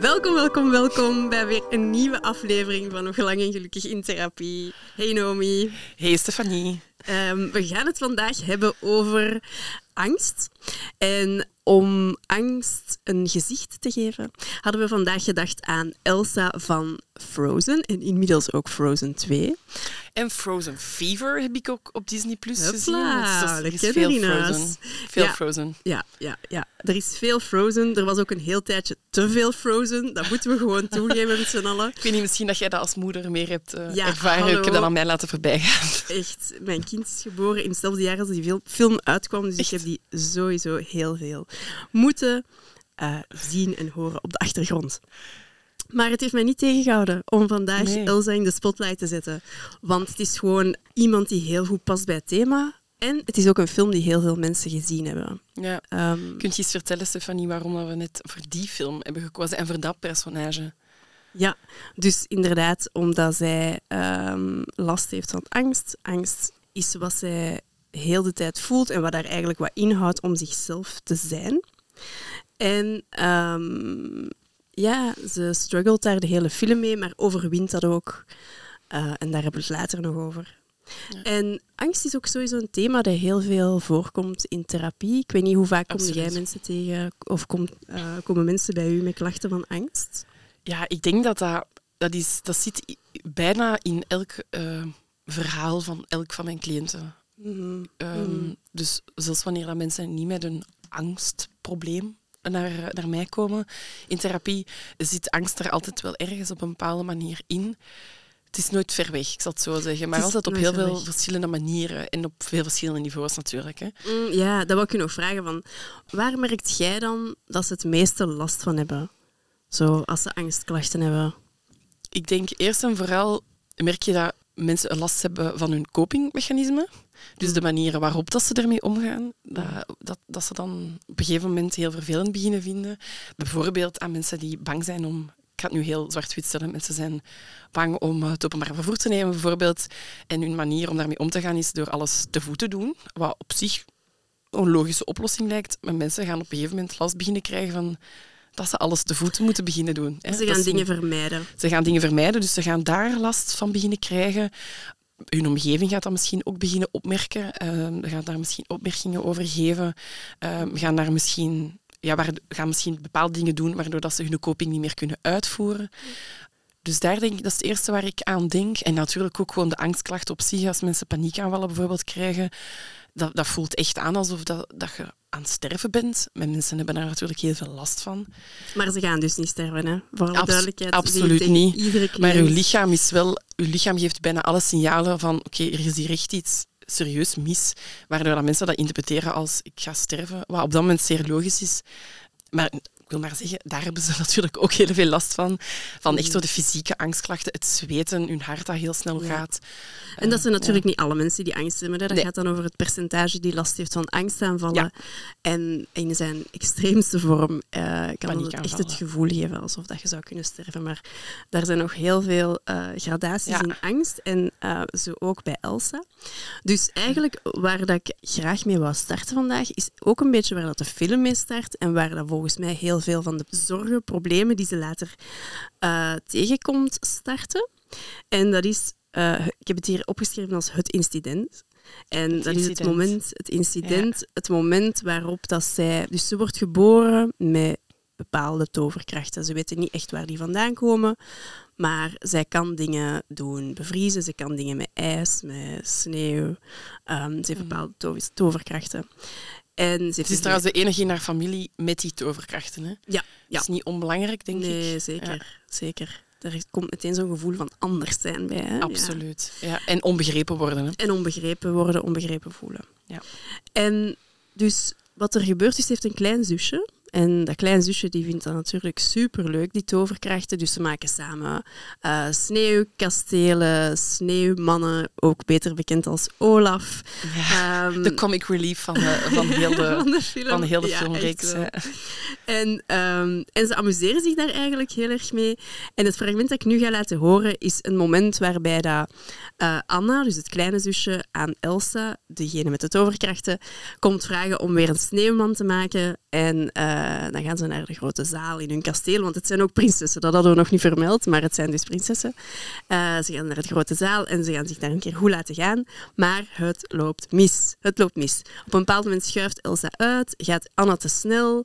Welkom, welkom, welkom bij weer een nieuwe aflevering van Nog en Gelukkig in Therapie. Hey Nomi. Hey Stefanie. Um, we gaan het vandaag hebben over angst. En om angst een gezicht te geven, hadden we vandaag gedacht aan Elsa van Frozen en inmiddels ook Frozen 2. En Frozen Fever heb ik ook op Disney Plus gezien. Dus er is veel Frozen. Veel ja, Frozen. Ja, ja, ja, er is veel Frozen. Er was ook een heel tijdje te veel Frozen. Dat moeten we gewoon toegeven met z'n allen. Ik weet niet, misschien dat jij dat als moeder meer hebt uh, ja, ervaren. Hallo. Ik heb dat aan mij laten voorbijgaan. Echt, mijn kind is geboren in hetzelfde jaar als die film uitkwam. Dus Echt? ik heb die sowieso heel veel moeten uh, zien en horen op de achtergrond. Maar het heeft mij niet tegengehouden om vandaag Nee. Elsa in de spotlight te zetten. Want het is gewoon iemand die heel goed past bij het thema. En het is ook een film die heel veel mensen gezien hebben. Ja. Ehm, Kunt je eens vertellen, Stefanie, waarom we net voor die film hebben gekozen en voor dat personage? ja, dus inderdaad, omdat zij ehm, last heeft van angst. Angst is wat zij heel de tijd voelt en wat daar eigenlijk wat inhoudt om zichzelf te zijn. En um, ja, ze struggelt daar de hele film mee, maar overwint dat ook. Uh, en daar hebben we het later nog over. Ja. En angst is ook sowieso een thema dat heel veel voorkomt in therapie. Ik weet niet hoe vaak kom jij mensen tegen of uh, komen mensen bij u met klachten van angst? Ja, ik denk dat dat, dat, is, dat zit bijna in elk uh, verhaal van elk van mijn cliënten. Mhm. Mm -hmm. um, mm. Dus zelfs wanneer dat mensen niet met een angstprobleem naar, naar mij komen in therapie, zit angst er altijd wel ergens op een bepaalde manier in. Het is nooit ver weg, ik zal het zo zeggen. Maar altijd op heel veel weg. verschillende manieren en op veel verschillende niveaus natuurlijk. Hè. Mm, ja, dat wil ik je nog vragen. Van, waar merkt jij dan dat ze het meeste last van hebben? Zo, als ze angstklachten hebben. Ik denk eerst en vooral merk je dat mensen last hebben van hun copingmechanismen. Dus de manieren waarop dat ze ermee omgaan, dat, dat, dat ze dan op een gegeven moment heel vervelend beginnen vinden. Bijvoorbeeld aan mensen die bang zijn om... Ik ga het nu heel zwart-wit stellen. Mensen zijn bang om het openbaar vervoer te nemen, bijvoorbeeld. En hun manier om daarmee om te gaan is door alles te voet te doen. Wat op zich een logische oplossing lijkt. Maar mensen gaan op een gegeven moment last beginnen krijgen van dat ze alles te voeten moeten beginnen doen. Hè. Ze gaan dingen vermijden. Ze gaan dingen vermijden, dus ze gaan daar last van beginnen krijgen. Hun omgeving gaat dat misschien ook beginnen opmerken. Uh, gaat daar misschien opmerkingen over geven. Uh, gaan daar misschien, ja, waar, gaan misschien bepaalde dingen doen waardoor dat ze hun coping niet meer kunnen uitvoeren. Dus daar denk ik, dat is het eerste waar ik aan denk. En natuurlijk ook gewoon de angstklachten op zich. Als mensen paniekaanvallen bijvoorbeeld krijgen, dat, dat voelt echt aan alsof dat, dat je aan het sterven bent. Maar mensen hebben daar natuurlijk heel veel last van. Maar ze gaan dus niet sterven, hè? Voor Abs duidelijkheid. Absoluut niet. Maar uw lichaam is wel... Uw lichaam geeft bijna alle signalen van... Oké, okay, er is hier echt iets serieus mis. Waardoor dat mensen dat interpreteren als ik ga sterven. Wat op dat moment zeer logisch is. Maar ik wil maar zeggen, daar hebben ze natuurlijk ook heel veel last van. Van echt zo de fysieke angstklachten, het zweten, hun hart dat heel snel ja. gaat. En dat zijn natuurlijk ja. niet alle mensen die angst hebben. Hè. Dat nee. gaat dan over het percentage die last heeft van angstaanvallen. Ja. En in zijn extreemste vorm uh, kan het echt het gevoel geven alsof dat je zou kunnen sterven. Maar daar zijn nog heel veel uh, gradaties in angst. En uh, zo ook bij Elsa. Dus eigenlijk waar dat ik graag mee wou starten vandaag, is ook een beetje waar dat de film mee start. En waar dat volgens mij heel veel van de zorgen, problemen die ze later uh, tegenkomt, starten. En dat is, uh, ik heb het hier opgeschreven als het incident. En Het dat is het moment, het incident, het moment waarop dat zij, dus ze wordt geboren met bepaalde toverkrachten. Ze weten niet echt waar die vandaan komen, maar zij kan dingen doen bevriezen, ze kan dingen met ijs, met sneeuw. Um, ze heeft bepaalde to- toverkrachten. En ze heeft Het is trouwens de enige in haar familie met die toverkrachten. Hè? Ja, ja. Dat is niet onbelangrijk, denk nee, ik. zeker. Ja, zeker. Er is- komt meteen zo'n gevoel van anders zijn bij. Hè? Ja. absoluut. Ja. En onbegrepen worden. Hè? En onbegrepen worden, onbegrepen voelen. Ja. En dus wat er gebeurt is, ze heeft een klein zusje. En dat klein zusje die vindt dat natuurlijk superleuk, die toverkrachten. Dus ze maken samen eh, sneeuwkastelen, sneeuwmannen, ook beter bekend als Olaf. Ja. Ehm, De comic relief van, de, van heel de, van de film. van Ja, filmreeks. En, ehm, en ze amuseren zich daar eigenlijk heel erg mee. En het fragment dat ik nu ga laten horen is een moment waarbij dat, eh, Anna, dus het kleine zusje, aan Elsa, degene met de toverkrachten, komt vragen om weer een sneeuwman te maken. En eh, dan gaan ze naar de grote zaal in hun kasteel, want het zijn ook prinsessen. Dat hadden we nog niet vermeld, maar het zijn dus prinsessen. Uh, ze gaan naar de grote zaal en ze gaan zich daar een keer goed laten gaan. Maar het loopt mis. Het loopt mis. Op een bepaald moment schuift Elsa uit, gaat Anna te snel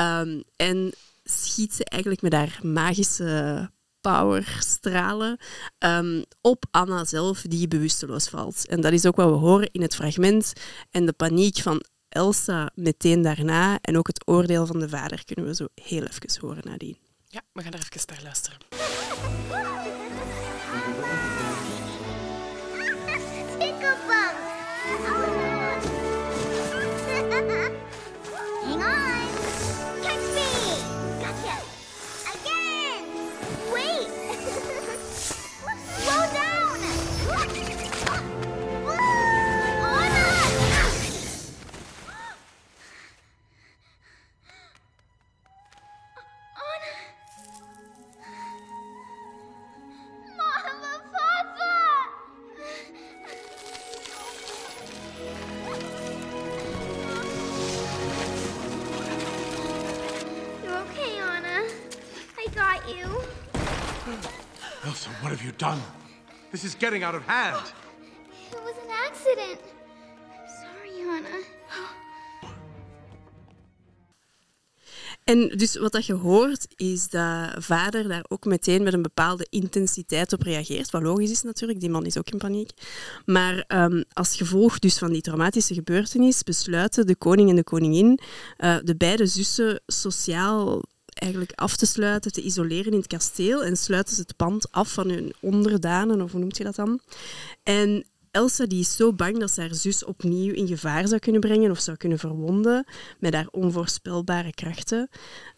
um, en schiet ze eigenlijk met haar magische powerstralen um, op Anna zelf, die bewusteloos valt. En dat is ook wat we horen in het fragment. En de paniek van Elsa meteen daarna en ook het oordeel van de vader kunnen we zo heel even horen nadien. Ja, we gaan er even naar luisteren. What have you done? This is getting out of hand. It was an accident. I'm sorry, Hannah. En dus wat dat je hoort, is dat vader daar ook meteen met een bepaalde intensiteit op reageert. Wat logisch is natuurlijk, die man is ook in paniek. Maar um, als gevolg dus van die traumatische gebeurtenis besluiten de koning en de koningin uh, de beide zussen sociaal eigenlijk af te sluiten, te isoleren in het kasteel en sluiten ze het pand af van hun onderdanen, of hoe noemt je dat dan? En Elsa die is zo bang dat ze haar zus opnieuw in gevaar zou kunnen brengen of zou kunnen verwonden met haar onvoorspelbare krachten,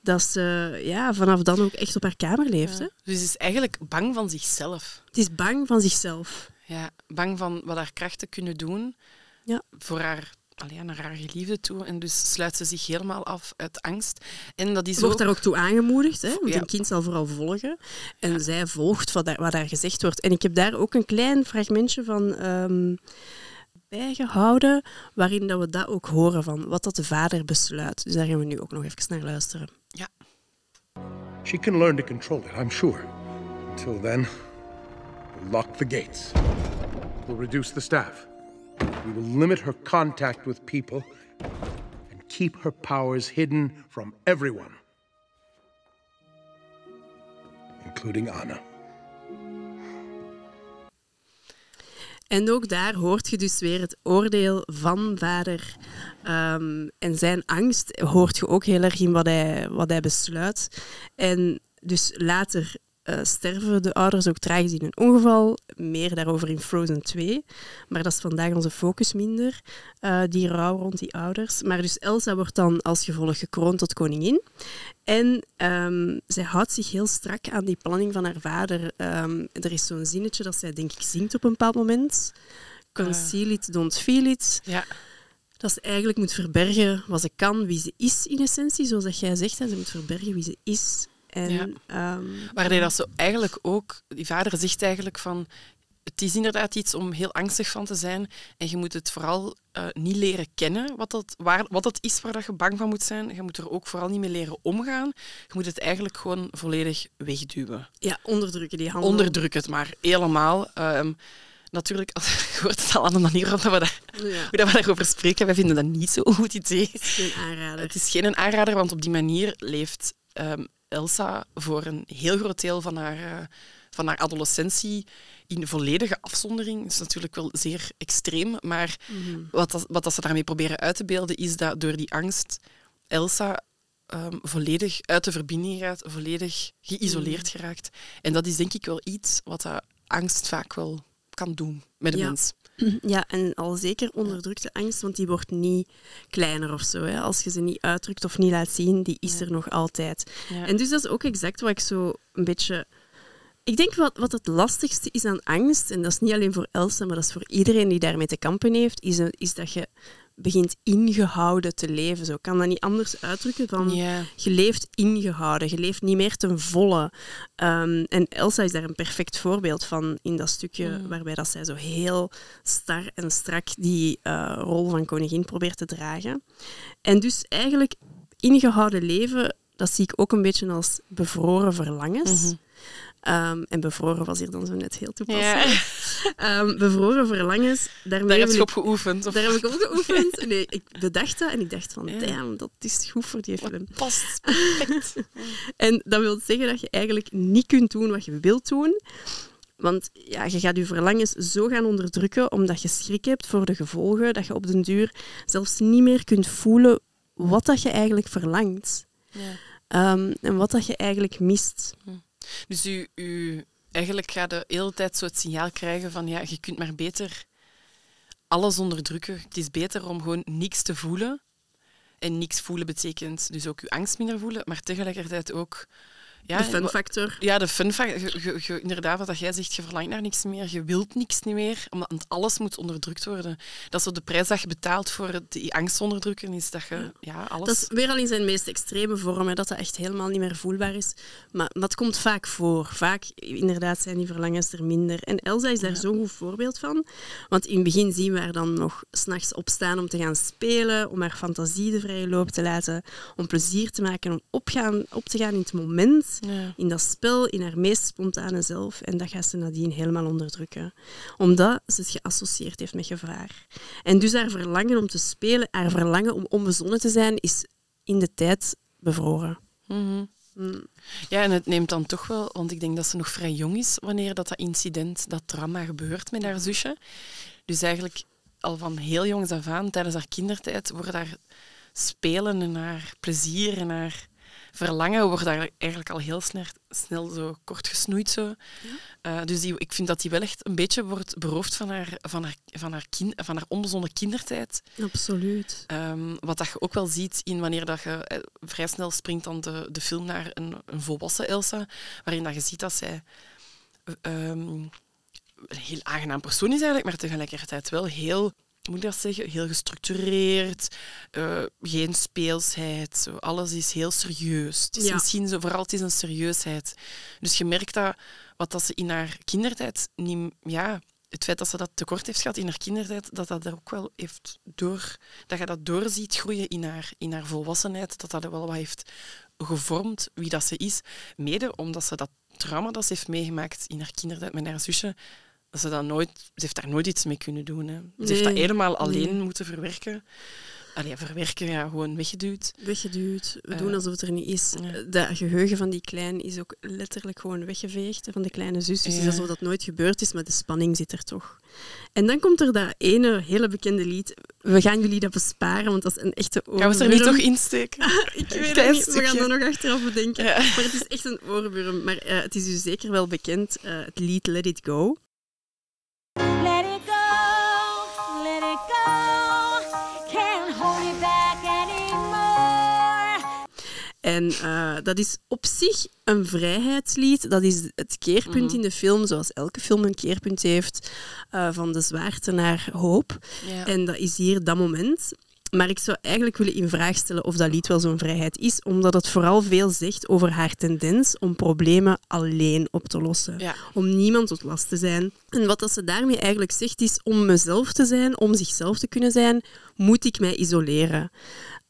dat ze ja, vanaf dan ook echt op haar kamer leeft. Hè? Dus ze is eigenlijk bang van zichzelf. Het is bang van zichzelf. Ja, bang van wat haar krachten kunnen doen ja. voor haar alleen naar haar geliefde toe. En dus sluit ze zich helemaal af uit angst. En dat is Wordt daar ook toe aangemoedigd, hè? want een kind zal vooral volgen. En zij volgt wat daar, wat daar gezegd wordt. En ik heb daar ook een klein fragmentje van um, bijgehouden, waarin dat we dat ook horen van wat dat de vader besluit. Dus daar gaan we nu ook nog even naar luisteren. Ja. She can learn to control it, I'm sure. Until then, we'll lock the gates. We'll reduce the staff. We will limit her contact with people and keep her powers hidden from everyone, including Anna. En ook daar hoort je dus weer het oordeel van vader. Um, en zijn angst hoort je ook heel erg in wat hij, wat hij besluit. En dus later uh, sterven de ouders ook tragisch in een ongeval. Meer daarover in Frozen 2. Maar dat is vandaag onze focus minder, uh, die rouw rond die ouders. Maar dus Elsa wordt dan als gevolg gekroond tot koningin. En um, zij houdt zich heel strak aan die planning van haar vader. Um, er is zo'n zinnetje dat zij denk ik zingt op een bepaald moment. Conceal it, don't feel it. Ja dat ze eigenlijk moet verbergen wat ze kan, wie ze is in essentie, zoals dat jij zegt. Ze moet verbergen wie ze is en, ja. um, Waarbij dat ze eigenlijk ook, die vader zegt eigenlijk van, het is inderdaad iets om heel angstig van te zijn en je moet het vooral uh, niet leren kennen, wat dat, waar, wat dat is waar dat je bang van moet zijn. Je moet er ook vooral niet mee leren omgaan. Je moet het eigenlijk gewoon volledig wegduwen. Ja, onderdrukken die handen. Onderdruk het maar, helemaal. Um, natuurlijk, je hoort het al aan de manier waarop we, daar, ja. hoe dat we daarover spreken. Wij vinden dat niet zo'n goed idee. Het is geen aanrader. Het is geen aanrader, want op die manier leeft um, Elsa voor een heel groot deel van haar, uh, van haar adolescentie in volledige afzondering. Dat is natuurlijk wel zeer extreem, maar mm wat, dat, wat dat ze daarmee proberen uit te beelden is dat door die angst Elsa um, volledig uit de verbinding gaat, volledig geïsoleerd mm geraakt. En dat is denk ik wel iets wat dat angst vaak wel kan doen met de ja. mens. Ja, en al zeker onderdrukte angst, want die wordt niet kleiner of zo. Hè. Als je ze niet uitdrukt of niet laat zien, die is er nog altijd. Ja. En dus dat is ook exact wat ik zo een beetje... Ik denk wat, wat het lastigste is aan angst, en dat is niet alleen voor Elsa, maar dat is voor iedereen die daarmee te kampen heeft, is, is dat je begint ingehouden te leven. Zo kan dat niet anders uitdrukken dan yeah. je leeft ingehouden, je leeft niet meer ten volle. Um, en Elsa is daar een perfect voorbeeld van in dat stukje mm. waarbij dat zij zo heel star en strak die uh, rol van koningin probeert te dragen. En dus eigenlijk ingehouden leven, dat zie ik ook een beetje als bevroren verlangens. Mhm. Ehm, en bevroren was hier dan zo net heel toepasselijk. Ehm, bevroren verlangens, daarmee Daar heb je ik- op geoefend. Of daar heb ik op geoefend. Nee, ik bedacht dat en ik dacht van, Ja. damn, dat is goed voor die film. past perfect. En dat wil zeggen dat je eigenlijk niet kunt doen wat je wilt doen. Want ja, je gaat je verlangens zo gaan onderdrukken omdat je schrik hebt voor de gevolgen, dat je op den duur zelfs niet meer kunt voelen wat dat je eigenlijk verlangt. Ja. Ehm, en wat dat je eigenlijk mist. Dus u, eigenlijk gaat de hele tijd zo het signaal krijgen van ja, je kunt maar beter alles onderdrukken. Het is beter om gewoon niks te voelen. En niks voelen betekent dus ook je angst minder voelen, maar tegelijkertijd ook... Ja, de fun factor. Ja, de fun fact. Je, je- je- inderdaad, wat jij zegt, je verlangt naar niks meer, je wilt niks niet meer, omdat alles moet onderdrukt worden. Dat is zo de prijs dat je betaalt voor die angst onderdrukken, is dat je ja, alles... Dat is weer al in zijn meest extreme vorm, hè, dat dat echt helemaal niet meer voelbaar is. Maar dat komt vaak voor. Vaak, inderdaad, zijn die verlangens er minder. En Elsa is daar Ja. zo'n goed voorbeeld van. Want in het begin zien we haar dan nog s'nachts opstaan om te gaan spelen, om haar fantasie de vrije loop te laten, om plezier te maken, om opgaan, op te gaan in het moment, Ja. in dat spel, in haar meest spontane zelf. En dat gaat ze nadien helemaal onderdrukken. Omdat ze het geassocieerd heeft met gevaar. En dus haar verlangen om te spelen, haar verlangen om onbezonnen te zijn, is in de tijd bevroren. Mhm. Mm. Ja, en het neemt dan toch wel, want ik denk dat ze nog vrij jong is wanneer dat, dat incident, dat drama gebeurt met haar zusje. Dus eigenlijk al van heel jongs af aan, tijdens haar kindertijd, wordt haar spelen en haar plezier en haar verlangen wordt daar eigenlijk al heel snel, snel zo kort gesnoeid. Zo. Eh, dus die, ik vind dat die wel echt een beetje wordt beroofd van haar, van haar, van haar, kind, van haar onbezonnen kindertijd. Absoluut. Ehm, wat dat je ook wel ziet in wanneer dat je eh, vrij snel springt dan de, de film naar een, een volwassen Elsa, waarin dat je ziet dat zij eh, ehm, een heel aangenaam persoon is eigenlijk, maar tegelijkertijd wel heel, moet ik dat zeggen, heel gestructureerd, eh, geen speelsheid, zo. alles is heel serieus. Het is Ja. misschien zo, vooral het is een serieusheid. Dus je merkt dat wat dat ze in haar kindertijd niet, ja, het feit dat ze dat tekort heeft gehad in haar kindertijd, dat dat er ook wel heeft door, dat je dat doorziet groeien in haar, in haar volwassenheid, dat dat wel wat heeft gevormd wie dat ze is. Mede omdat ze dat trauma dat ze heeft meegemaakt in haar kindertijd met haar zusje, ze, dat nooit, ze heeft daar nooit iets mee kunnen doen. Hè. Ze heeft dat helemaal alleen Nee. moeten verwerken. Allee, verwerken, ja, gewoon weggeduwd. Weggeduwd. We Eh, doen alsof het er niet is. ja. Dat geheugen van die klein is ook letterlijk gewoon weggeveegd, van de kleine zus. Dus Ja. is alsof dat nooit gebeurd is, maar de spanning zit er toch. En dan komt er dat ene hele bekende lied. We gaan jullie dat besparen, want dat is een echte Gaan we er niet toch insteken? Ik weet het niet. We gaan dat nog achteraf bedenken. Ja. Maar het is echt een oorworm. Maar eh, het is u zeker wel bekend, eh, het lied Let It Go. En eh, dat is op zich een vrijheidslied. Dat is het keerpunt Mhm. in de film, zoals elke film een keerpunt heeft, eh, van de zwaarte naar hoop. Ja. En dat is hier dat moment. Maar ik zou eigenlijk willen in vraag stellen of dat lied wel zo'n vrijheid is, omdat het vooral veel zegt over haar tendens om problemen alleen op te lossen. Ja. Om niemand tot last te zijn. En wat dat ze daarmee eigenlijk zegt is, om mezelf te zijn, om zichzelf te kunnen zijn, moet ik mij isoleren.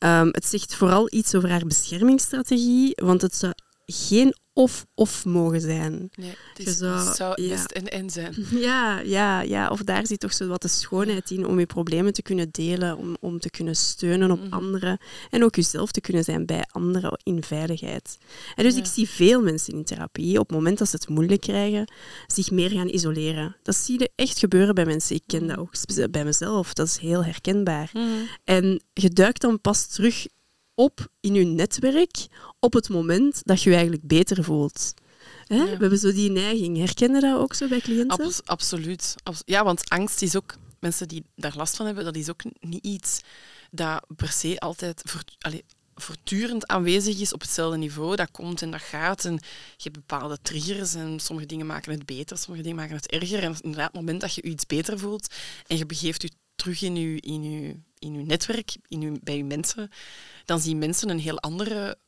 Ehm, het zegt vooral iets over haar beschermingsstrategie, want het zou geen of-of mogen zijn. Nee, het, is, zou- het zou ja. best en en zijn. Ja, ja, ja, of daar zit toch zo wat de schoonheid in om je problemen te kunnen delen, om, om te kunnen steunen op Mhm. anderen en ook jezelf te kunnen zijn bij anderen in veiligheid. En dus Ja. ik zie veel mensen in therapie, op het moment dat ze het moeilijk krijgen, zich meer gaan isoleren. Dat zie je echt gebeuren bij mensen. Ik ken dat ook bij mezelf. Dat is heel herkenbaar. En je duikt dan pas terug op in je netwerk op het moment dat je je eigenlijk beter voelt. Hè? Ja. We hebben zo die neiging. Herken je dat ook zo bij cliënten? Abs- absoluut. Abs- ja, want angst is ook, mensen die daar last van hebben, dat is ook niet iets dat per se altijd voortdurend aanwezig is op hetzelfde niveau. Dat komt en dat gaat. En je hebt bepaalde triggers en sommige dingen maken het beter, sommige dingen maken het erger. En inderdaad, het moment dat je je iets beter voelt en je begeeft je terug in je, in je, in je netwerk, in je, bij je mensen, dan zien mensen een heel andere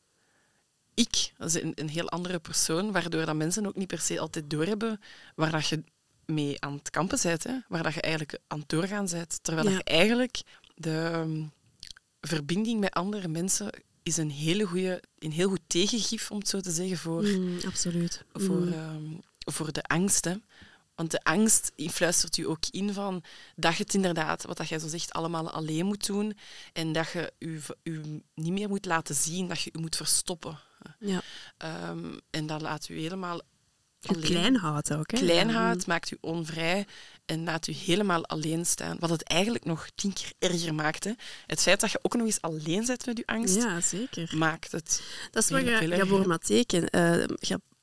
ik, dat is een, een heel andere persoon, waardoor dat mensen ook niet per se altijd doorhebben waar dat je mee aan het kampen bent, hè? waar dat je eigenlijk aan het doorgaan bent. Terwijl Ja. je eigenlijk de ehm, verbinding met andere mensen is een, hele goede, een heel goed tegengif, om het zo te zeggen, voor, Mm, absoluut. voor, Mm. ehm, voor de angst. Hè. Want de angst fluistert u ook in van dat je het inderdaad, wat dat jij zo zegt, allemaal alleen moet doen. En dat je u, u niet meer moet laten zien, dat je u moet verstoppen. ja. Ehm, en dat laat u helemaal alleen- klein houdt ook. Hè? klein houdt, maakt u onvrij en laat u helemaal alleen staan. Wat het eigenlijk nog tien keer erger maakt. Hè. Het feit dat je ook nog eens alleen bent met je angst, Ja, zeker. maakt het. Dat is wat Heel veel Ga- erger. Gabor Maté ken-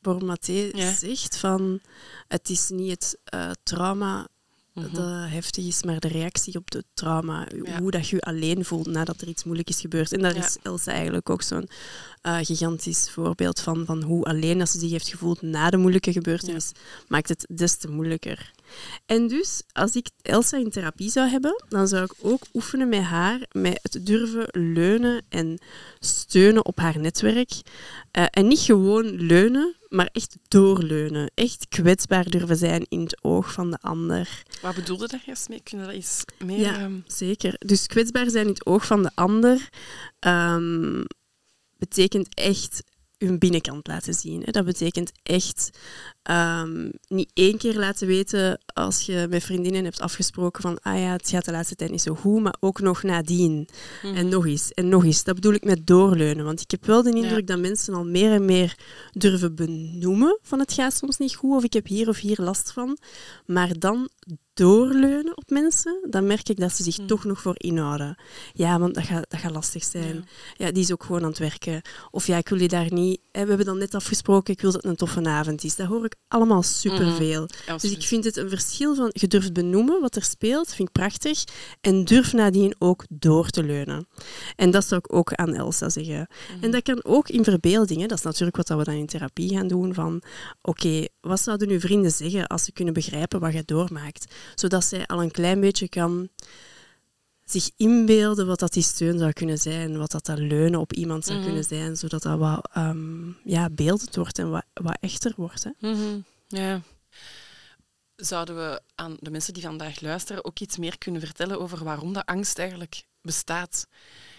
eh, Gabor Maté Ja. zegt van het is niet het eh, trauma Mhm. dat heftig is, maar de reactie op het trauma. Ja. Hoe dat je je alleen voelt nadat er iets moeilijk is gebeurd. En daar Ja. is Elsa eigenlijk ook zo'n eh, gigantisch voorbeeld van, van hoe alleen dat ze zich heeft gevoeld na de moeilijke gebeurtenis, maakt het des te moeilijker. En dus, als ik Elsa in therapie zou hebben, dan zou ik ook oefenen met haar, met het durven leunen en steunen op haar netwerk. Eh, en niet gewoon leunen, maar echt doorleunen. Echt kwetsbaar durven zijn in het oog van de ander. Wat bedoelde daar juist mee? Kunnen we dat iets meer... Ja. ehm, Zeker. Dus kwetsbaar zijn in het oog van de ander ehm, betekent echt hun binnenkant laten zien. Hè. Dat betekent echt ehm, niet één keer laten weten als je met vriendinnen hebt afgesproken van ah ja, het gaat de laatste tijd niet zo goed, maar ook nog nadien. Mhm. En nog eens, en nog eens. Dat bedoel ik met doorleunen. Want ik heb wel de Ja. indruk dat mensen al meer en meer durven benoemen van het gaat soms niet goed of ik heb hier of hier last van. Maar dan doorleunen op mensen, dan merk ik dat ze zich Mm. toch nog voor inhouden. Ja, want dat gaat, dat gaat lastig zijn. Ja. die is ook gewoon aan het werken. Of ja, ik wil je daar niet... hè, We hebben dan net afgesproken, ik wil dat het een toffe avond is. Dat hoor ik allemaal superveel. Dus absoluut. ik vind het een verschil van je durft benoemen wat er speelt, vind ik prachtig. En durf nadien ook door te leunen. En dat zou ik ook aan Elsa zeggen. En dat kan ook in verbeeldingen. Dat is natuurlijk wat we dan in therapie gaan doen. Van oké, wat zouden uw vrienden zeggen als ze kunnen begrijpen wat je doormaakt? Zodat zij al een klein beetje kan zich inbeelden wat dat die steun zou kunnen zijn, wat dat, dat leunen op iemand zou Mhm. kunnen zijn, zodat dat wat ehm, ja, beeldend wordt en wat, wat echter wordt. Hè. Mhm, Ja. Zouden we aan de mensen die vandaag luisteren ook iets meer kunnen vertellen over waarom de angst eigenlijk bestaat?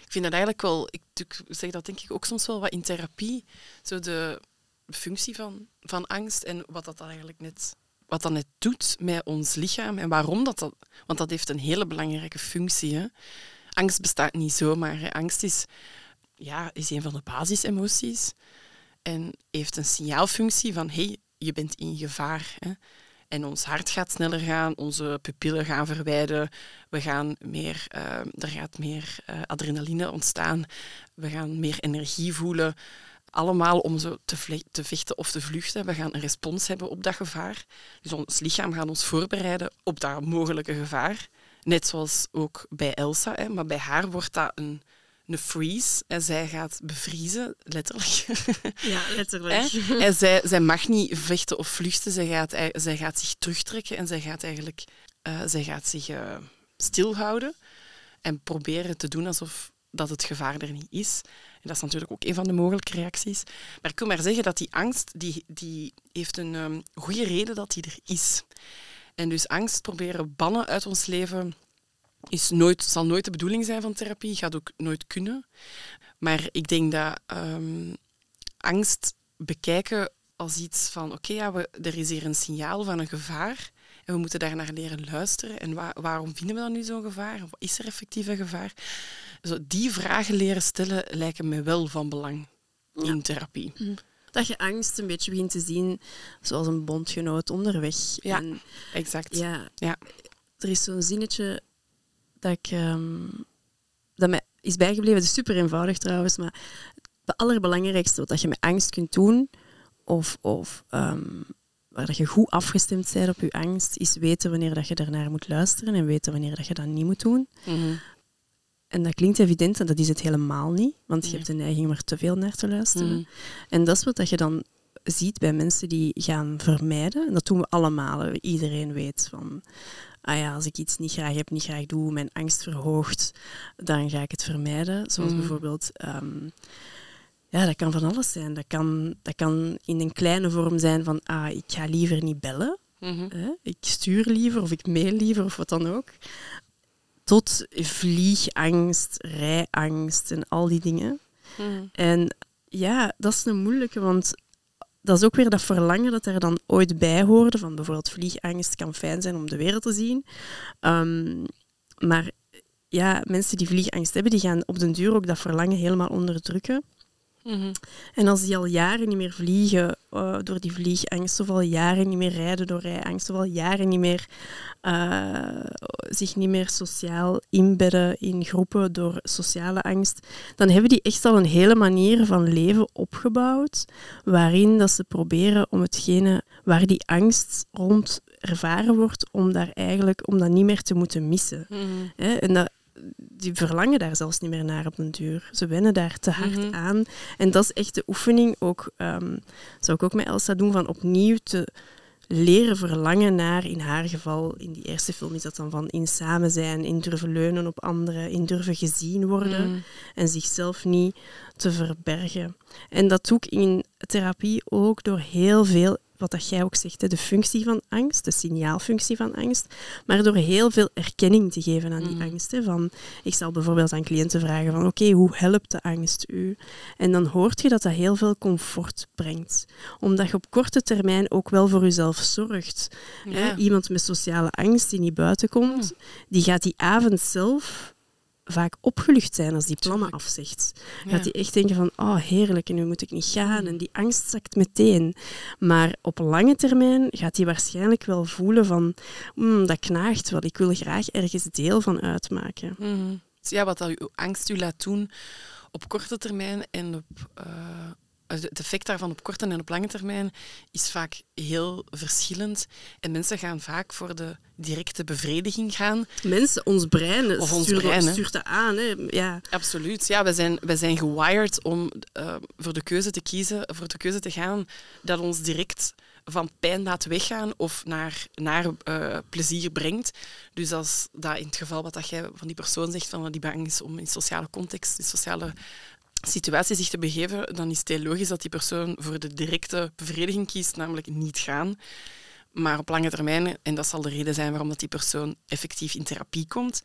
Ik vind dat eigenlijk wel, ik, zeg dat denk ik ook soms wel wat in therapie, zo de functie van, van angst en wat dat dan eigenlijk net, wat dat net doet met ons lichaam en waarom dat dat, want dat heeft een hele belangrijke functie. Hè? Angst bestaat niet zomaar. Angst is, ja, is een van de basisemoties en heeft een signaalfunctie van hey, je bent in gevaar. Hè? En ons hart gaat sneller gaan, onze pupillen gaan verwijden, we gaan meer, eh, er gaat meer eh, adrenaline ontstaan, we gaan meer energie voelen. Allemaal om zo te, te vechten of te vluchten. We gaan een respons hebben op dat gevaar. Dus ons lichaam gaat ons voorbereiden op dat mogelijke gevaar. Net zoals ook bij Elsa. Hè. Maar bij haar wordt dat een, een freeze. En zij gaat bevriezen, letterlijk. Ja, letterlijk. En zij, zij mag niet vechten of vluchten. Zij gaat, zij gaat zich terugtrekken en zij gaat eigenlijk eh, zij gaat zich eh, stilhouden en proberen te doen alsof dat het gevaar er niet is. Dat is natuurlijk ook een van de mogelijke reacties. Maar ik wil maar zeggen dat die angst, die, die heeft een ehm, goede reden dat die er is. En dus angst proberen bannen uit ons leven is nooit, zal nooit de bedoeling zijn van therapie, gaat ook nooit kunnen. Maar ik denk dat ehm, angst bekijken als iets van, oké, ja, er is hier een signaal van een gevaar en we moeten daar naar leren luisteren. En wa- waarom vinden we dan nu zo'n gevaar? Of is er effectief een gevaar? Zo, die vragen leren stellen lijken mij wel van belang in therapie. Dat je angst een beetje begint te zien zoals een bondgenoot onderweg. Ja. En Exact. ja, Ja. er is zo'n zinnetje dat, ik, ehm, dat mij is bijgebleven. Het is super eenvoudig trouwens, maar het allerbelangrijkste wat je met angst kunt doen, of, of ehm, waar dat je goed afgestemd bent op je angst, is weten wanneer dat je daarnaar moet luisteren en weten wanneer dat je dat niet moet doen. Mhm. En dat klinkt evident en dat is het helemaal niet, want je hebt de neiging om er te veel naar te luisteren. Mhm. En dat is wat dat je dan ziet bij mensen die gaan vermijden. En dat doen we allemaal. Iedereen weet van, ah ja, als ik iets niet graag heb, niet graag doe, mijn angst verhoogt, dan ga ik het vermijden. Zoals Mhm. bijvoorbeeld, ehm, ja, dat kan van alles zijn. Dat kan, dat kan in een kleine vorm zijn van, ah, ik ga liever niet bellen. Mhm. Hè? Ik stuur liever of ik mail liever of wat dan ook. Tot vliegangst, rijangst en al die dingen. Mhm. En ja, dat is een moeilijke, want dat is ook weer dat verlangen dat er dan ooit bij hoorde. Van bijvoorbeeld vliegangst kan fijn zijn om de wereld te zien. Ehm, maar ja, mensen die vliegangst hebben, die gaan op den duur ook dat verlangen helemaal onderdrukken. Mhm. En als die al jaren niet meer vliegen eh, door die vliegangst, of al jaren niet meer rijden door rijangst, of al jaren niet meer, eh, zich niet meer sociaal inbedden in groepen door sociale angst, dan hebben die echt al een hele manier van leven opgebouwd, waarin dat ze proberen om hetgene waar die angst rond ervaren wordt, om daar eigenlijk om dat niet meer te moeten missen. Mhm. Hè? En dat, die verlangen daar zelfs niet meer naar op den duur. Ze wennen daar te hard Mhm. aan. En dat is echt de oefening, ook, ehm, zou ik ook met Elsa doen, van opnieuw te leren verlangen naar, in haar geval, in die eerste film is dat dan van in samen zijn, in durven leunen op anderen, in durven gezien worden Mhm. en zichzelf niet te verbergen. En dat doe ik in therapie ook door heel veel, wat dat jij ook zegt, de functie van angst, de signaalfunctie van angst, maar door heel veel erkenning te geven aan die Mm. angst. Hè, van, ik zal bijvoorbeeld aan cliënten vragen van oké, hoe helpt de angst u? En dan hoort je dat dat heel veel comfort brengt. Omdat je op korte termijn ook wel voor jezelf zorgt. Hè, iemand met sociale angst die niet buiten komt, die gaat die avond zelf vaak opgelucht zijn als die plannen afzegt. Ja. Gaat hij echt denken van, oh heerlijk, en nu moet ik niet gaan. En die angst zakt meteen. Maar op lange termijn gaat hij waarschijnlijk wel voelen van, "Hmm, dat knaagt wel, ik wil graag ergens deel van uitmaken. Dus ja, wat dat uw angst u laat doen op korte termijn en op, eh, het effect daarvan op korte en op lange termijn is vaak heel verschillend. En mensen gaan vaak voor de directe bevrediging gaan. Mensen, ons brein, Of ons stuurt, brein, stuurt dat aan. Hè. Ja. Absoluut. Ja, wij zijn, wij zijn gewired om eh, voor de keuze te kiezen, voor de keuze te gaan dat ons direct van pijn laat weggaan of naar, naar eh, plezier brengt. Dus als dat in het geval wat dat jij van die persoon zegt, van die bang is om in sociale context, in sociale situatie zich te begeven, dan is het heel logisch dat die persoon voor de directe bevrediging kiest, namelijk niet gaan. Maar op lange termijn, en dat zal de reden zijn waarom dat die persoon effectief in therapie komt,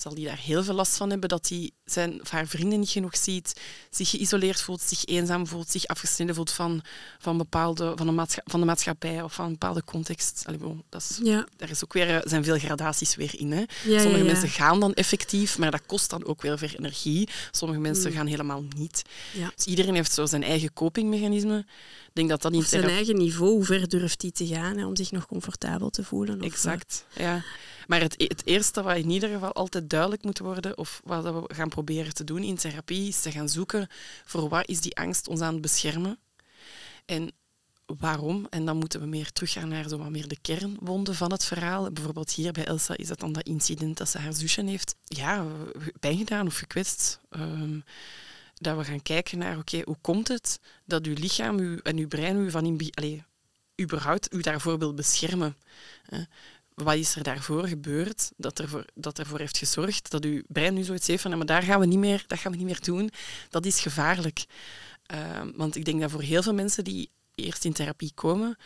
zal die daar heel veel last van hebben dat hij zijn of haar vrienden niet genoeg ziet, zich geïsoleerd voelt, zich eenzaam voelt, zich afgesneden voelt van, van, bepaalde, van, de, maatscha- van de maatschappij of van een bepaalde context. Allee, bon, dat is, Ja. daar is ook weer, eh, zijn veel gradaties weer in. Hè. Ja, Sommige ja, mensen gaan dan effectief, maar dat kost dan ook weer veel energie. Sommige mensen Mm. gaan helemaal niet. Ja. Dus iedereen heeft zo zijn eigen copingmechanisme. Ik denk dat dat Op zijn eigen niveau, hoe ver durft hij te gaan hè, om zich nog comfortabel te voelen? Of, eh, Exact, ja. Maar het, het eerste wat in ieder geval altijd duidelijk moet worden, of wat we gaan proberen te doen in therapie, is te gaan zoeken voor waar is die angst ons aan het beschermen. En waarom? En dan moeten we meer teruggaan naar zo wat meer de kernwonden van het verhaal. Bijvoorbeeld hier bij Elsa is dat dan dat incident dat ze haar zusje heeft ja, pijn of gekwetst. Ehm, dat we gaan kijken naar, oké, hoe komt het dat uw lichaam uw, en uw brein u van in, überhaupt u daarvoor wil beschermen? Wat is er daarvoor gebeurd dat ervoor, dat ervoor heeft gezorgd dat uw brein nu zoiets heeft van, "Ja, maar daar gaan we niet meer, dat gaan we niet meer doen. Dat is gevaarlijk. Ehm, want ik denk dat voor heel veel mensen die eerst in therapie komen,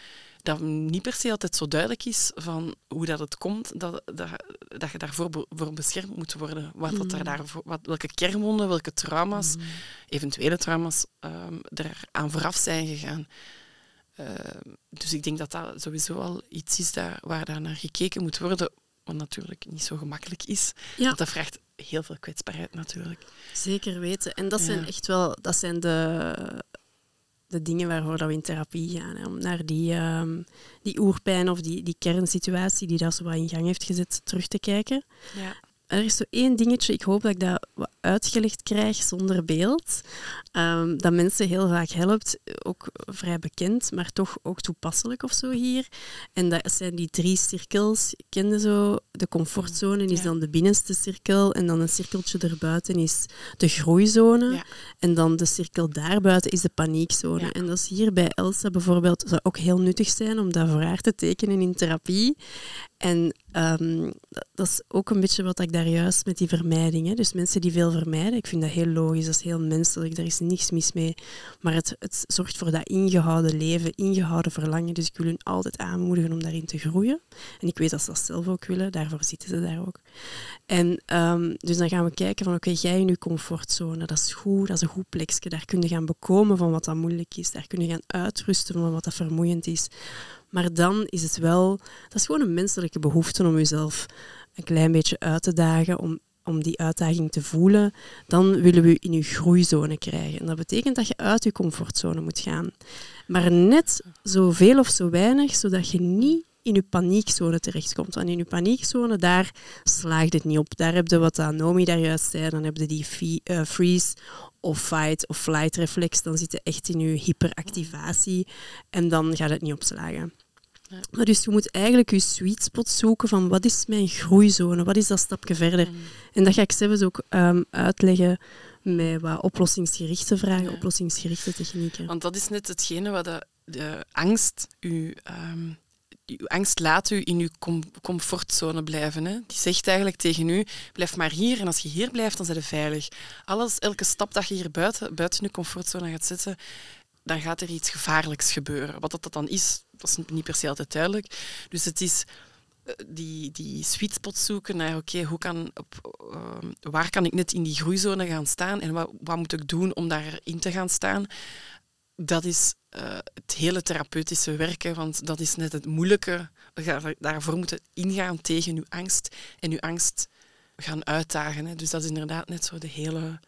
dat niet per se altijd zo duidelijk is van hoe dat het komt dat, dat, dat je daarvoor be- voor beschermd moet worden. Wat dat er daarvoor, wat, welke kernwonden, welke trauma's, eventuele trauma's, ehm er aan vooraf zijn gegaan. Ehm, dus ik denk dat dat sowieso al iets is daar, waar daar naar gekeken moet worden, wat natuurlijk niet zo gemakkelijk is. Ja. Want dat vraagt heel veel kwetsbaarheid natuurlijk. Zeker weten. En dat Ja. zijn echt wel dat zijn de, de dingen waarvoor dat we in therapie gaan. Hè. Om naar die, ehm, die oerpijn of die, die kernsituatie die dat zo wat in gang heeft gezet terug te kijken. Ja. Er is zo één dingetje, ik hoop dat ik dat uitgelegd krijg zonder beeld, ehm, dat mensen heel vaak helpt, ook vrij bekend, maar toch ook toepasselijk of zo hier. En dat zijn die drie cirkels. Je kende zo, de comfortzone is Ja. dan de binnenste cirkel en dan een cirkeltje erbuiten is de groeizone. Ja. En dan de cirkel daarbuiten is de paniekzone. Ja. En dat is hier bij Elsa bijvoorbeeld, zou ook heel nuttig zijn om dat voor haar te tekenen in therapie. En ehm, dat, is ook een beetje wat ik daar juist met die vermijding. Hè. Dus mensen die veel vermijden, ik vind dat heel logisch, dat is heel menselijk, daar is niks mis mee. Maar het, het zorgt voor dat ingehouden leven, ingehouden verlangen. Dus ik wil hun altijd aanmoedigen om daarin te groeien. En ik weet dat ze dat zelf ook willen, daarvoor zitten ze daar ook. En ehm, dus dan gaan we kijken van, oké, jij in je comfortzone, dat is goed, dat is een goed plekje. Daar kun je gaan bekomen van wat dat moeilijk is. Daar kun je gaan uitrusten van wat dat vermoeiend is. Maar dan is het wel, dat is gewoon een menselijke behoefte om jezelf een klein beetje uit te dagen, om, om die uitdaging te voelen. Dan willen we je in je groeizone krijgen. En dat betekent dat je uit je comfortzone moet gaan. Maar net zoveel of zo weinig, zodat je niet in je paniekzone terechtkomt. Want in je paniekzone, daar slaagt het niet op. Daar heb je wat Nomi daar juist zei, dan heb je die fi- eh, freeze of fight of flight reflex. Dan zit je echt in je hyperactivatie en dan gaat het niet opslagen. Ja. Dus je moet eigenlijk je sweet spot zoeken van wat is mijn groeizone, wat is dat stapje verder. En dat ga ik zelfs ook ehm, uitleggen met wat oplossingsgerichte vragen, Ja. oplossingsgerichte technieken. Want dat is net hetgene wat de, de angst u... ehm, uw angst laat u in uw com- comfortzone blijven. Hè. Die zegt eigenlijk tegen u, blijf maar hier en als je hier blijft, dan zijn je veilig. Alles, elke stap dat je hier buiten, buiten je comfortzone gaat zetten, dan gaat er iets gevaarlijks gebeuren. Wat dat, dat dan is, dat is niet per se altijd duidelijk. Dus het is eh, die, die sweet spot zoeken naar, oké, hoe kan op, ehm, waar kan ik net in die groeizone gaan staan en wat, wat moet ik doen om daarin te gaan staan? Dat is eh, het hele therapeutische werken, want dat is net het moeilijke. Gaan daarvoor moeten ingaan tegen uw angst en uw angst gaan uitdagen. Hè. Dus dat is inderdaad net zo de hele...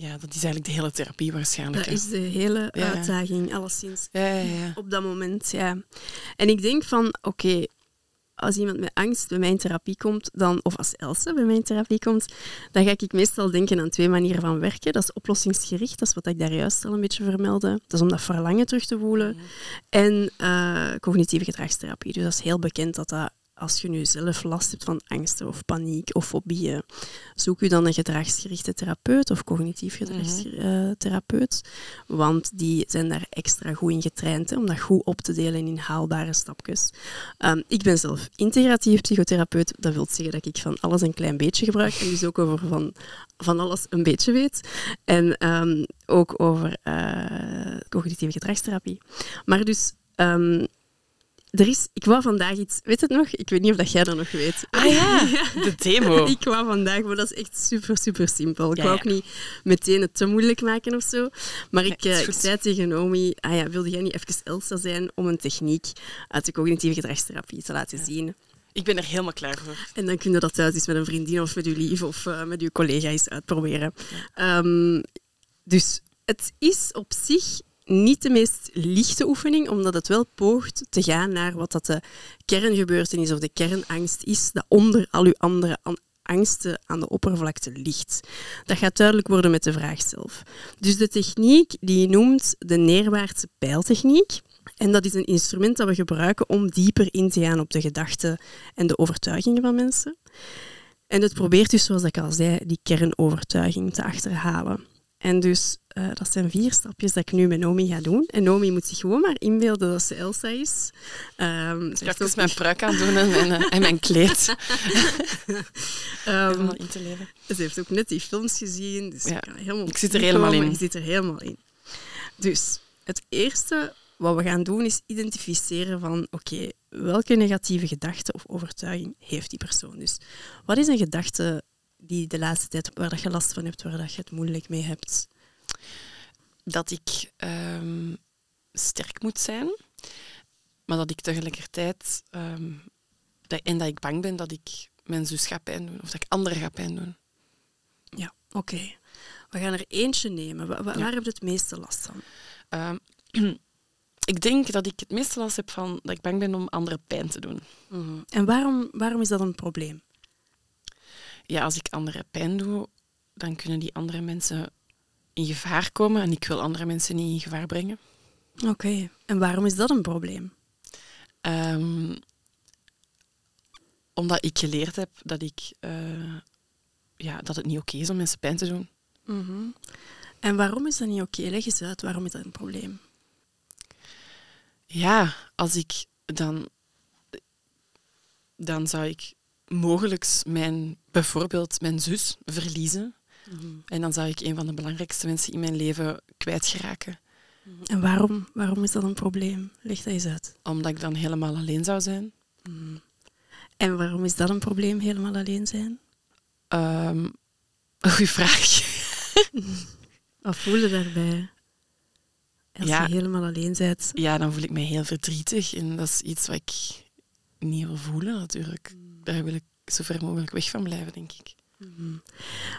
Ja, dat is eigenlijk de hele therapie waarschijnlijk. Dat hè. is de hele Ja. uitdaging, alleszins. Ja, ja, ja. Op dat moment, ja. En ik denk van, oké, als iemand met angst bij mij in therapie komt, dan, of als Else bij mij in therapie komt, dan ga ik meestal denken aan twee manieren van werken. Dat is oplossingsgericht, dat is wat ik daar juist al een beetje vermeldde. Dat is om dat verlangen terug te voelen. En eh, cognitieve gedragstherapie. Dus dat is heel bekend dat dat als je nu zelf last hebt van angsten of paniek of fobieën, zoek u dan een gedragsgerichte therapeut of cognitief gedragstherapeut. Want die zijn daar extra goed in getraind, hè, om dat goed op te delen in haalbare stapjes. Ehm, ik ben zelf integratief psychotherapeut. Dat wil zeggen dat ik van alles een klein beetje gebruik en dus ook over van, van alles een beetje weet. En ehm, ook over eh, cognitieve gedragstherapie. Maar dus... ehm, er is, ik wou vandaag iets, weet het nog? Ik weet niet of dat jij dat nog weet. Ah ja, de demo. Ik wou vandaag, maar dat is echt super, super simpel. Ik Ja, wou ja. ook niet meteen het te moeilijk maken of zo. Maar ik, Nee, eh, ik zei tegen Naomi, ah ja, wilde jij niet even Elsa zijn om een techniek uit de cognitieve gedragstherapie te laten zien? Ik ben er helemaal klaar voor. En dan kun je dat thuis eens met een vriendin of met je lief of eh, met je collega eens uitproberen. Ehm, dus het is op zich niet de meest lichte oefening, omdat het wel poogt te gaan naar wat dat de kerngebeurtenis of de kernangst is, dat onder al uw andere an- angsten aan de oppervlakte ligt. Dat gaat duidelijk worden met de vraag zelf. Dus de techniek die noemt de neerwaartse pijltechniek. En dat is een instrument dat we gebruiken om dieper in te gaan op de gedachten en de overtuigingen van mensen. En het probeert dus, zoals ik al zei, die kernovertuiging te achterhalen. En dus, eh, dat zijn vier stapjes dat ik nu met Nomi ga doen. En Nomi moet zich gewoon maar inbeelden dat ze Elsa is. Ehm, ze Ik ga heeft even ook- mijn pruik aan doen en mijn, eh, en mijn kleed. ehm, Helemaal in te leven. Ze heeft ook net die films gezien. Dus Ja, ik, helemaal ik zit er helemaal in. Je zit er helemaal in. Dus het eerste wat we gaan doen is identificeren van oké, welke negatieve gedachte of overtuiging heeft die persoon. Dus wat is een gedachte die de laatste tijd waar dat je last van hebt, waar dat je het moeilijk mee hebt? Dat ik ehm, sterk moet zijn, maar dat ik tegelijkertijd... ehm, dat, en dat ik bang ben dat ik mijn zus ga pijn doen of dat ik anderen ga pijn doen. Ja, oké. We gaan er eentje nemen. Ja. Waar heb je het meeste last van? Ehm, ik denk dat ik het meeste last heb van dat ik bang ben om anderen pijn te doen. En waarom, waarom is dat een probleem? Ja, als ik anderen pijn doe, dan kunnen die andere mensen in gevaar komen en ik wil andere mensen niet in gevaar brengen. Oké. En waarom is dat een probleem? Ehm, omdat ik geleerd heb dat, ik, eh, ja, dat het niet oké is om mensen pijn te doen. Mhm. En waarom is dat niet oké? Leg eens uit, waarom is dat een probleem? Ja, als ik dan... Dan zou ik mogelijk mijn, bijvoorbeeld mijn zus verliezen. Mhm. En dan zou ik een van de belangrijkste mensen in mijn leven kwijtgeraken. En waarom, waarom is dat een probleem? Leg dat eens uit. Omdat ik dan helemaal alleen zou zijn. En waarom is dat een probleem, helemaal alleen zijn? Een goede vraag. Wat voel je daarbij? Als Ja. je helemaal alleen bent. Ja, dan voel ik me heel verdrietig. En dat is iets wat ik niet wil voelen, natuurlijk. Daar wil ik zo ver mogelijk weg van blijven, denk ik.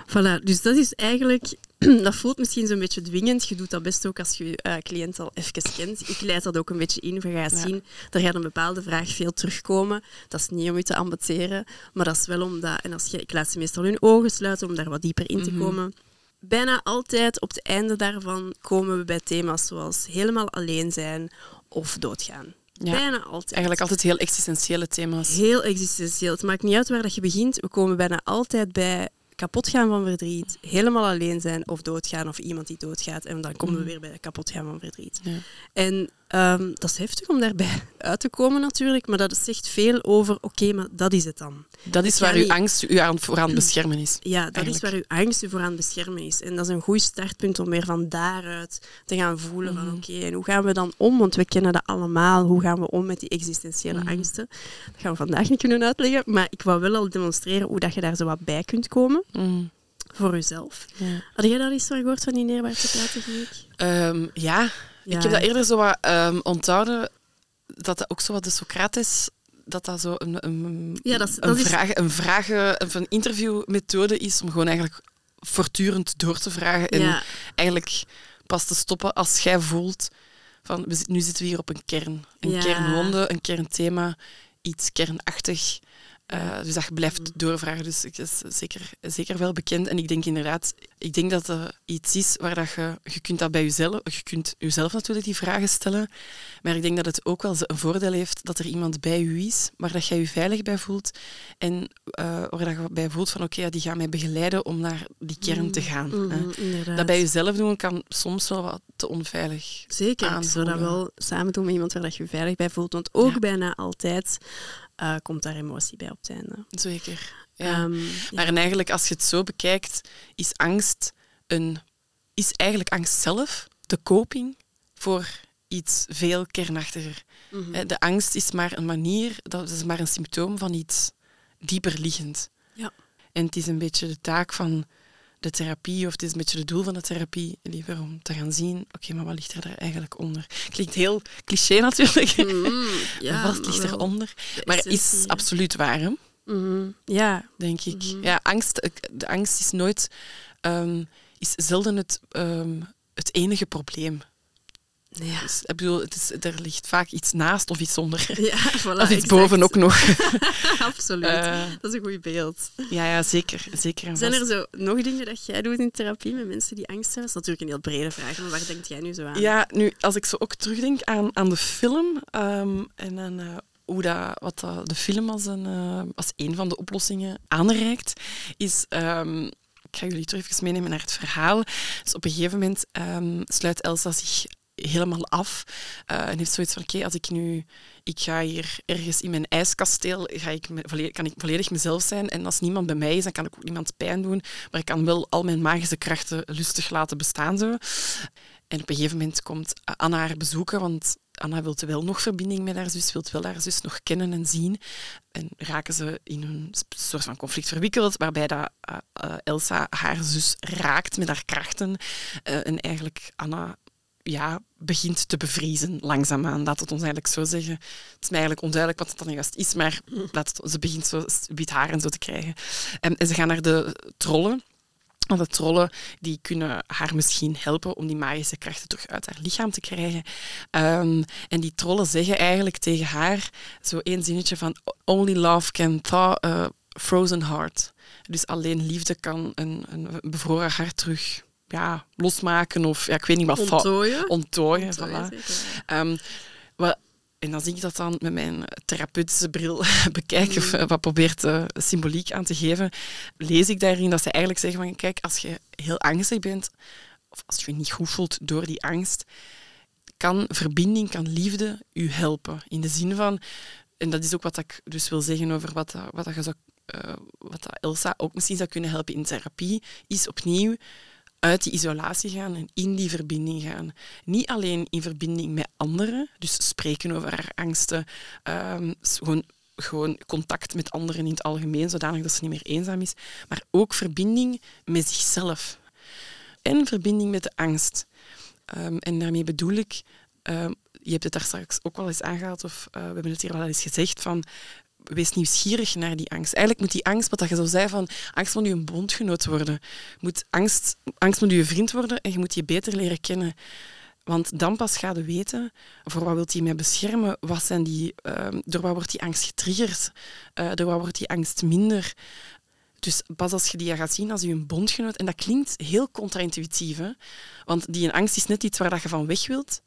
Voilà, dus dat is eigenlijk... Dat voelt misschien zo'n beetje dwingend. Je doet dat best ook als je je eh, cliënt al even kent. Ik leid dat ook een beetje in. We gaan Ja. zien, er gaat een bepaalde vraag veel terugkomen. Dat is niet om je te ambeteren, maar dat is wel omdat... En als je, ik laat ze meestal hun ogen sluiten om daar wat dieper in te Mhm. komen. Bijna altijd op het einde daarvan komen we bij thema's zoals helemaal alleen zijn of doodgaan. Ja. Bijna altijd. Eigenlijk altijd heel existentiële thema's. Heel existentieel. Het maakt niet uit waar dat je begint. We komen bijna altijd bij kapot gaan van verdriet, helemaal alleen zijn of doodgaan of iemand die doodgaat. En dan komen we weer bij kapot gaan van verdriet. Ja. En ehm, dat is heftig om daarbij uit te komen natuurlijk, maar dat zegt veel over, oké, maar dat is het dan. Dat is waar uw niet- angst u aan, voor aan het beschermen is. Ja, dat Eigenlijk. is waar uw angst u voor aan het beschermen is. En dat is een goed startpunt om weer van daaruit te gaan voelen van oké, en hoe gaan we dan om? Want we kennen dat allemaal. Hoe gaan we om met die existentiële angsten? Dat gaan we vandaag niet kunnen uitleggen, maar ik wou wel al demonstreren hoe dat je daar zo wat bij kunt komen Mm. voor jezelf. Ja. Had jij daar iets van gehoord van die neerwaartse praatechniek? Ehm, ja. Ja. ik heb dat eerder zo wat ehm, onthouden, dat dat ook zo wat de Socrates, dat dat zo een, een, Ja, dat is- een, dat is- vraag, een, vragen, of een interviewmethode is om gewoon eigenlijk voortdurend door te vragen en Ja. eigenlijk pas te stoppen als jij voelt van we, nu zitten we hier op een kern. Een Ja. kernwonde, een kernthema, iets kernachtig. Eh, dus dat je Mm. blijft doorvragen. Dus het is zeker, zeker wel bekend. En ik denk inderdaad, ik denk dat er iets is waar dat je, je kunt dat bij jezelf, je kunt jezelf natuurlijk die vragen stellen. Maar ik denk dat het ook wel een voordeel heeft dat er iemand bij je is waar dat jij je veilig bij voelt. En eh, waar dat je bij voelt van oké, ja, die gaan mij begeleiden om naar die kern te gaan. hè. Mhm, inderdaad. Dat bij jezelf doen kan soms wel wat te onveilig. Zeker, ik zou dat aanvoelen. wel samen doen met iemand waar dat je je veilig bij voelt. Want ook Ja. bijna altijd eh, komt daar emotie bij op het einde. Zeker. Ja. Ehm, ja. Maar en eigenlijk, als je het zo bekijkt, is angst een, is eigenlijk angst zelf de coping voor iets veel kernachtiger. Mhm. De angst is maar een manier, dat is maar een symptoom van iets dieper liggend. Ja. En het is een beetje de taak van de therapie, of het is een beetje het doel van de therapie, liever om te gaan zien, oké, maar wat ligt er daar eigenlijk onder? Klinkt heel cliché natuurlijk, Mhm, ja, wat ligt eronder? de Maar is absoluut waar, hè? Mhm, Ja, denk ik. Mhm. Ja, angst, de angst is nooit, ehm, is zelden het, ehm, het enige probleem. Ja. Dus, ik bedoel, het is, er ligt vaak iets naast of iets onder. ja voilà, of iets boven ook nog. Absoluut. Eh, dat is een goed beeld. ja, ja, zeker. zeker Zijn er zo nog dingen dat jij doet in therapie met mensen die angst hebben? Dat is natuurlijk een heel brede vraag, maar waar denkt jij nu zo aan? Ja, nu, als ik zo ook terugdenk aan, aan de film ehm, en aan eh, hoe dat, wat de film als een, eh, als een van de oplossingen aanreikt, is... ehm, ik ga jullie terug even meenemen naar het verhaal. Dus op een gegeven moment ehm, sluit Elsa zich helemaal af eh, en heeft zoiets van, oké, als ik nu... Ik ga hier ergens in mijn ijskasteel, ga ik kan ik volledig mezelf zijn. En als niemand bij mij is, dan kan ik ook niemand pijn doen. Maar ik kan wel al mijn magische krachten lustig laten bestaan. Zo. En op een gegeven moment komt Anna haar bezoeken, want Anna wil wel nog verbinding met haar zus, wil wel haar zus nog kennen en zien. En raken ze in een soort van conflict verwikkeld, waarbij dat, eh, eh, Elsa haar zus raakt met haar krachten. En eigenlijk Anna ja, begint te bevriezen, langzaamaan. Laat het ons eigenlijk zo zeggen. Het is mij eigenlijk onduidelijk wat het dan juist is, maar ze begint zo wit haar en zo te krijgen. En, en ze gaan naar de trollen. Want de trollen die kunnen haar misschien helpen om die magische krachten terug uit haar lichaam te krijgen. Ehm, en die trollen zeggen eigenlijk tegen haar zo één zinnetje van Only love can thaw a frozen heart. Dus alleen liefde kan een, een bevroren hart terug ja, losmaken of ja, ik weet niet wat. Onttooien, Onttooien, voilà. Ehm, wat, en dan zie ik dat dan met mijn therapeutische bril bekijken Mm. eh, wat probeert de symboliek aan te geven, lees ik daarin dat ze eigenlijk zeggen van kijk, als je heel angstig bent of als je je niet goed voelt door die angst, kan verbinding, kan liefde u helpen. In de zin van, en dat is ook wat ik dus wil zeggen over wat, dat- wat dat je zou eh, wat Elsa ook misschien zou kunnen helpen in therapie, is opnieuw uit die isolatie gaan en in die verbinding gaan. Niet alleen in verbinding met anderen, dus spreken over haar angsten, ehm, gewoon, gewoon contact met anderen in het algemeen, zodanig dat ze niet meer eenzaam is, maar ook verbinding met zichzelf en verbinding met de angst. Ehm, en daarmee bedoel ik, ehm, je hebt het daar straks ook wel eens aangehaald, of eh, we hebben het hier wel eens gezegd, van wees nieuwsgierig naar die angst. Eigenlijk moet die angst, wat je zo zei, van angst moet je een bondgenoot worden. Moet angst, angst moet je vriend worden en je moet je beter leren kennen. Want dan pas ga je weten voor wat wilt je mij beschermen, wat zijn die, ehm, door wat wordt die angst getriggerd, Eh, door wat wordt die angst minder. Dus pas als je die gaat zien als je een bondgenoot, en dat klinkt heel contra-intuïtief, want die angst is net iets waar je van weg wilt.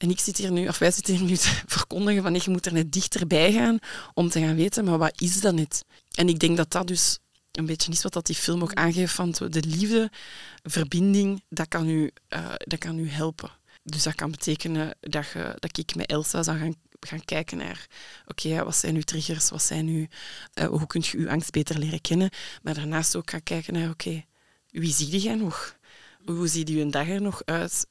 En ik zit hier nu, of wij zitten hier nu te verkondigen van je moet er net dichterbij gaan om te gaan weten, maar wat is dat net? En ik denk dat dat dus een beetje is wat dat die film ook aangeeft van de liefde, verbinding, dat kan u, eh, dat kan u helpen. Dus dat kan betekenen dat, je, dat ik met Elsa zou gaan, gaan kijken naar oké, wat zijn uw triggers, wat zijn uw, eh, hoe kun je uw angst beter leren kennen, maar daarnaast ook gaan kijken naar oké, wie zie jij nog? Hoe ziet uw dag er nog uit?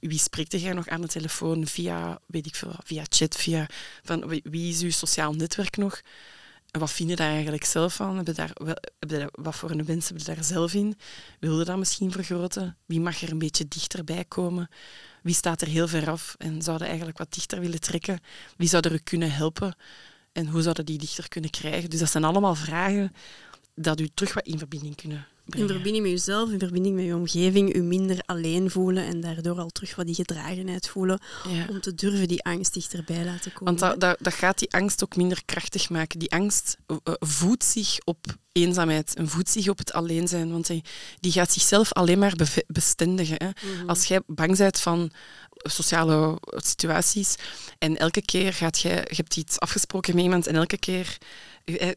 Wie spreekt jij nog aan de telefoon via, weet ik veel, via chat, via van wie- is uw sociaal netwerk nog? En wat vind je daar eigenlijk zelf van? Heb je daar, daar- wat voor een wens heb je daar zelf in? Wil je dat misschien vergroten? Wie mag er een beetje dichterbij komen? Wie staat er heel ver af en zou je eigenlijk wat dichter willen trekken? Wie zou er kunnen helpen? En hoe zouden die dichter kunnen krijgen? Dus dat zijn allemaal vragen dat u terug wat in verbinding kunnen In verbinding met jezelf, in verbinding met je omgeving, je minder alleen voelen en daardoor al terug wat die gedragenheid voelen Ja. om te durven die angst dichterbij laten komen. Want dat, dat, dat gaat die angst ook minder krachtig maken. Die angst eh, eh, voedt zich op eenzaamheid en voedt zich op het alleen zijn. Want die, die gaat zichzelf alleen maar bestendigen. Hè. Mhm. Als jij bang bent van sociale situaties en elke keer gaat jij, je hebt iets afgesproken met iemand en elke keer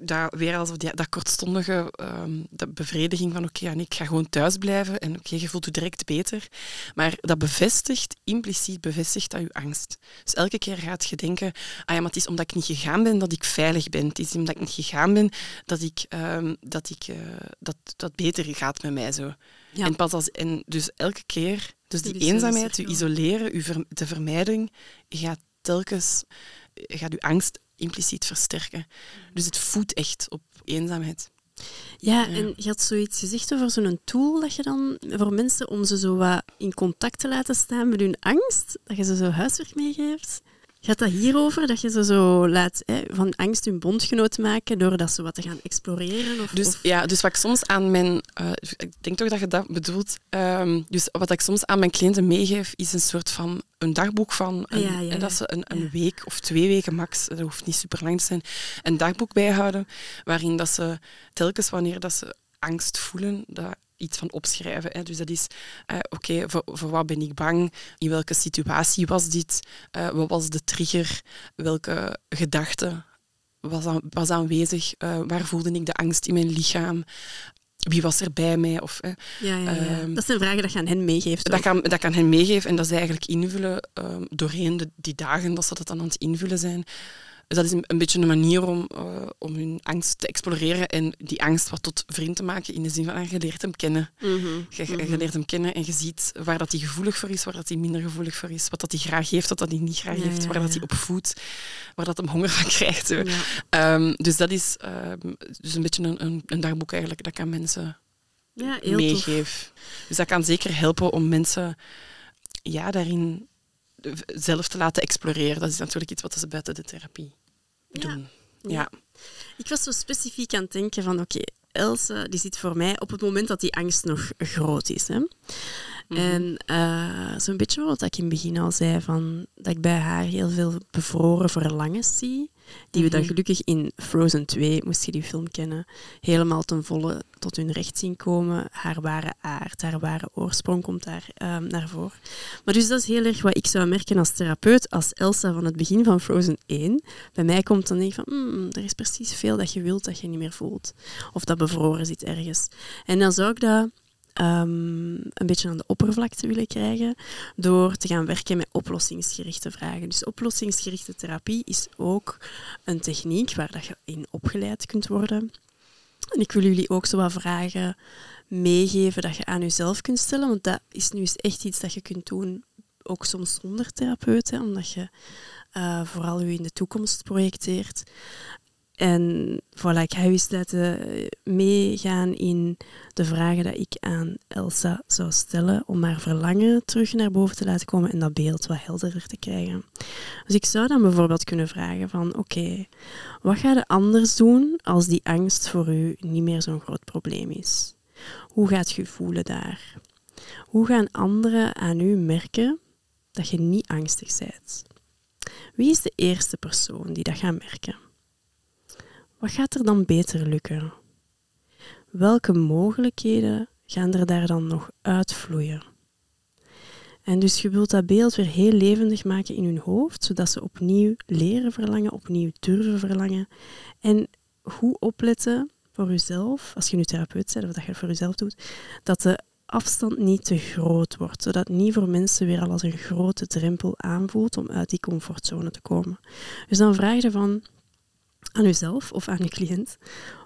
dat, weer als die, dat kortstondige ehm, dat bevrediging van oké, ja, ik ga gewoon thuis blijven en oké, je voelt je direct beter. Maar dat bevestigt, impliciet bevestigt dat je angst. Dus elke keer gaat je denken, ah ja, maar het is omdat ik niet gegaan ben dat ik veilig ben. Het is omdat ik niet gegaan ben dat ik, ehm, dat ik eh, dat, dat beter gaat met mij zo. Ja. En, pas als, en dus elke keer, dus die Die eenzaamheid, je isoleren, je ver- de vermijding, gaat telkens gaat je angst impliciet versterken. Dus het voedt echt op eenzaamheid. Ja, Ja. en je had zoiets gezegd over zo'n tool dat je dan voor mensen om ze zo wat in contact te laten staan met hun angst, dat je ze zo huiswerk meegeeft. Gaat dat hierover, dat je ze zo laat hè, van angst hun bondgenoot maken door dat ze wat te gaan exploreren? Of, Dus, of- ja, dus wat ik soms aan mijn... eh, ik denk toch dat je dat bedoelt. Ehm, dus wat ik soms aan mijn cliënten meegeef, is een soort van een dagboek van... Een, Ja, ja, hè, dat ze een, een week of twee weken max, dat hoeft niet super lang te zijn, een dagboek bijhouden waarin dat ze telkens wanneer dat ze angst voelen, dat iets van opschrijven. Hè. Dus dat is, eh, oké, voor, voor wat ben ik bang? In welke situatie was dit? Eh, wat was de trigger? Welke gedachte was, aan- was aanwezig? Eh, waar voelde ik de angst in mijn lichaam? Wie was er bij mij? Of, eh, ja, ja, ja. ehm, dat zijn vragen dat je aan hen meegeeft. dat, kan, dat kan hen meegeven en dat ze eigenlijk invullen ehm, doorheen de, die dagen dat ze dat dan aan het invullen zijn. Dus dat is een, een beetje een manier om, eh, om hun angst te exploreren en die angst wat tot vriend te maken in de zin van ah, je leert hem kennen. Mhm, Je, je- je leert hem kennen en je ziet waar dat hij gevoelig voor is, waar dat hij minder gevoelig voor is, wat dat hij graag heeft, wat dat hij niet graag Ja, heeft, waar dat hij op voedt, waar dat hem honger van krijgt. Ehm, dus dat is ehm, dus een beetje een, een, een dagboek eigenlijk dat ik aan mensen Ja, tof. meegeef. Dus dat kan zeker helpen om mensen ja, daarin zelf te laten exploreren. Dat is natuurlijk iets wat ze buiten de therapie doen. Ja. Ja. Ik was zo specifiek aan het denken van, oké, Else die zit voor mij op het moment dat die angst nog groot is. Hè? Mhm. En eh, zo'n beetje wat ik in het begin al zei, van, dat ik bij haar heel veel bevroren verlangens zie, die we dan Mhm. gelukkig in Frozen 2, moest je die film kennen, helemaal ten volle tot hun recht zien komen. Haar ware aard, haar ware oorsprong komt daar ehm, naar voren. Maar dus dat is heel erg wat ik zou merken als therapeut, als Elsa van het begin van Frozen 1 bij mij komt, dan denk ik van, "Hmm, er is precies veel dat je wilt dat je niet meer voelt. Of dat bevroren zit ergens. En dan zou ik dat ehm, een beetje aan de oppervlakte willen krijgen door te gaan werken met oplossingsgerichte vragen. Dus oplossingsgerichte therapie is ook een techniek waar dat je in opgeleid kunt worden. En ik wil jullie ook zo wat vragen meegeven dat je aan jezelf kunt stellen, want dat is nu eens echt iets dat je kunt doen, ook soms zonder therapeut, omdat je eh, vooral je in de toekomst projecteert. En voilà, ik ga eens laten meegaan in de vragen dat ik aan Elsa zou stellen om haar verlangen terug naar boven te laten komen en dat beeld wat helderder te krijgen. Dus ik zou dan bijvoorbeeld kunnen vragen van oké, wat ga je anders doen als die angst voor u niet meer zo'n groot probleem is? Hoe gaat je voelen daar? Hoe gaan anderen aan u merken dat je niet angstig bent? Wie is de eerste persoon die dat gaat merken? Wat gaat er dan beter lukken? Welke mogelijkheden gaan er daar dan nog uitvloeien? En dus je wilt dat beeld weer heel levendig maken in hun hoofd, zodat ze opnieuw leren verlangen, opnieuw durven verlangen. En goed opletten voor jezelf, als je nu therapeut bent of dat je het voor jezelf doet, dat de afstand niet te groot wordt, zodat niet voor mensen weer al als een grote drempel aanvoelt om uit die comfortzone te komen. Dus dan vraag je van aan jezelf of aan je cliënt,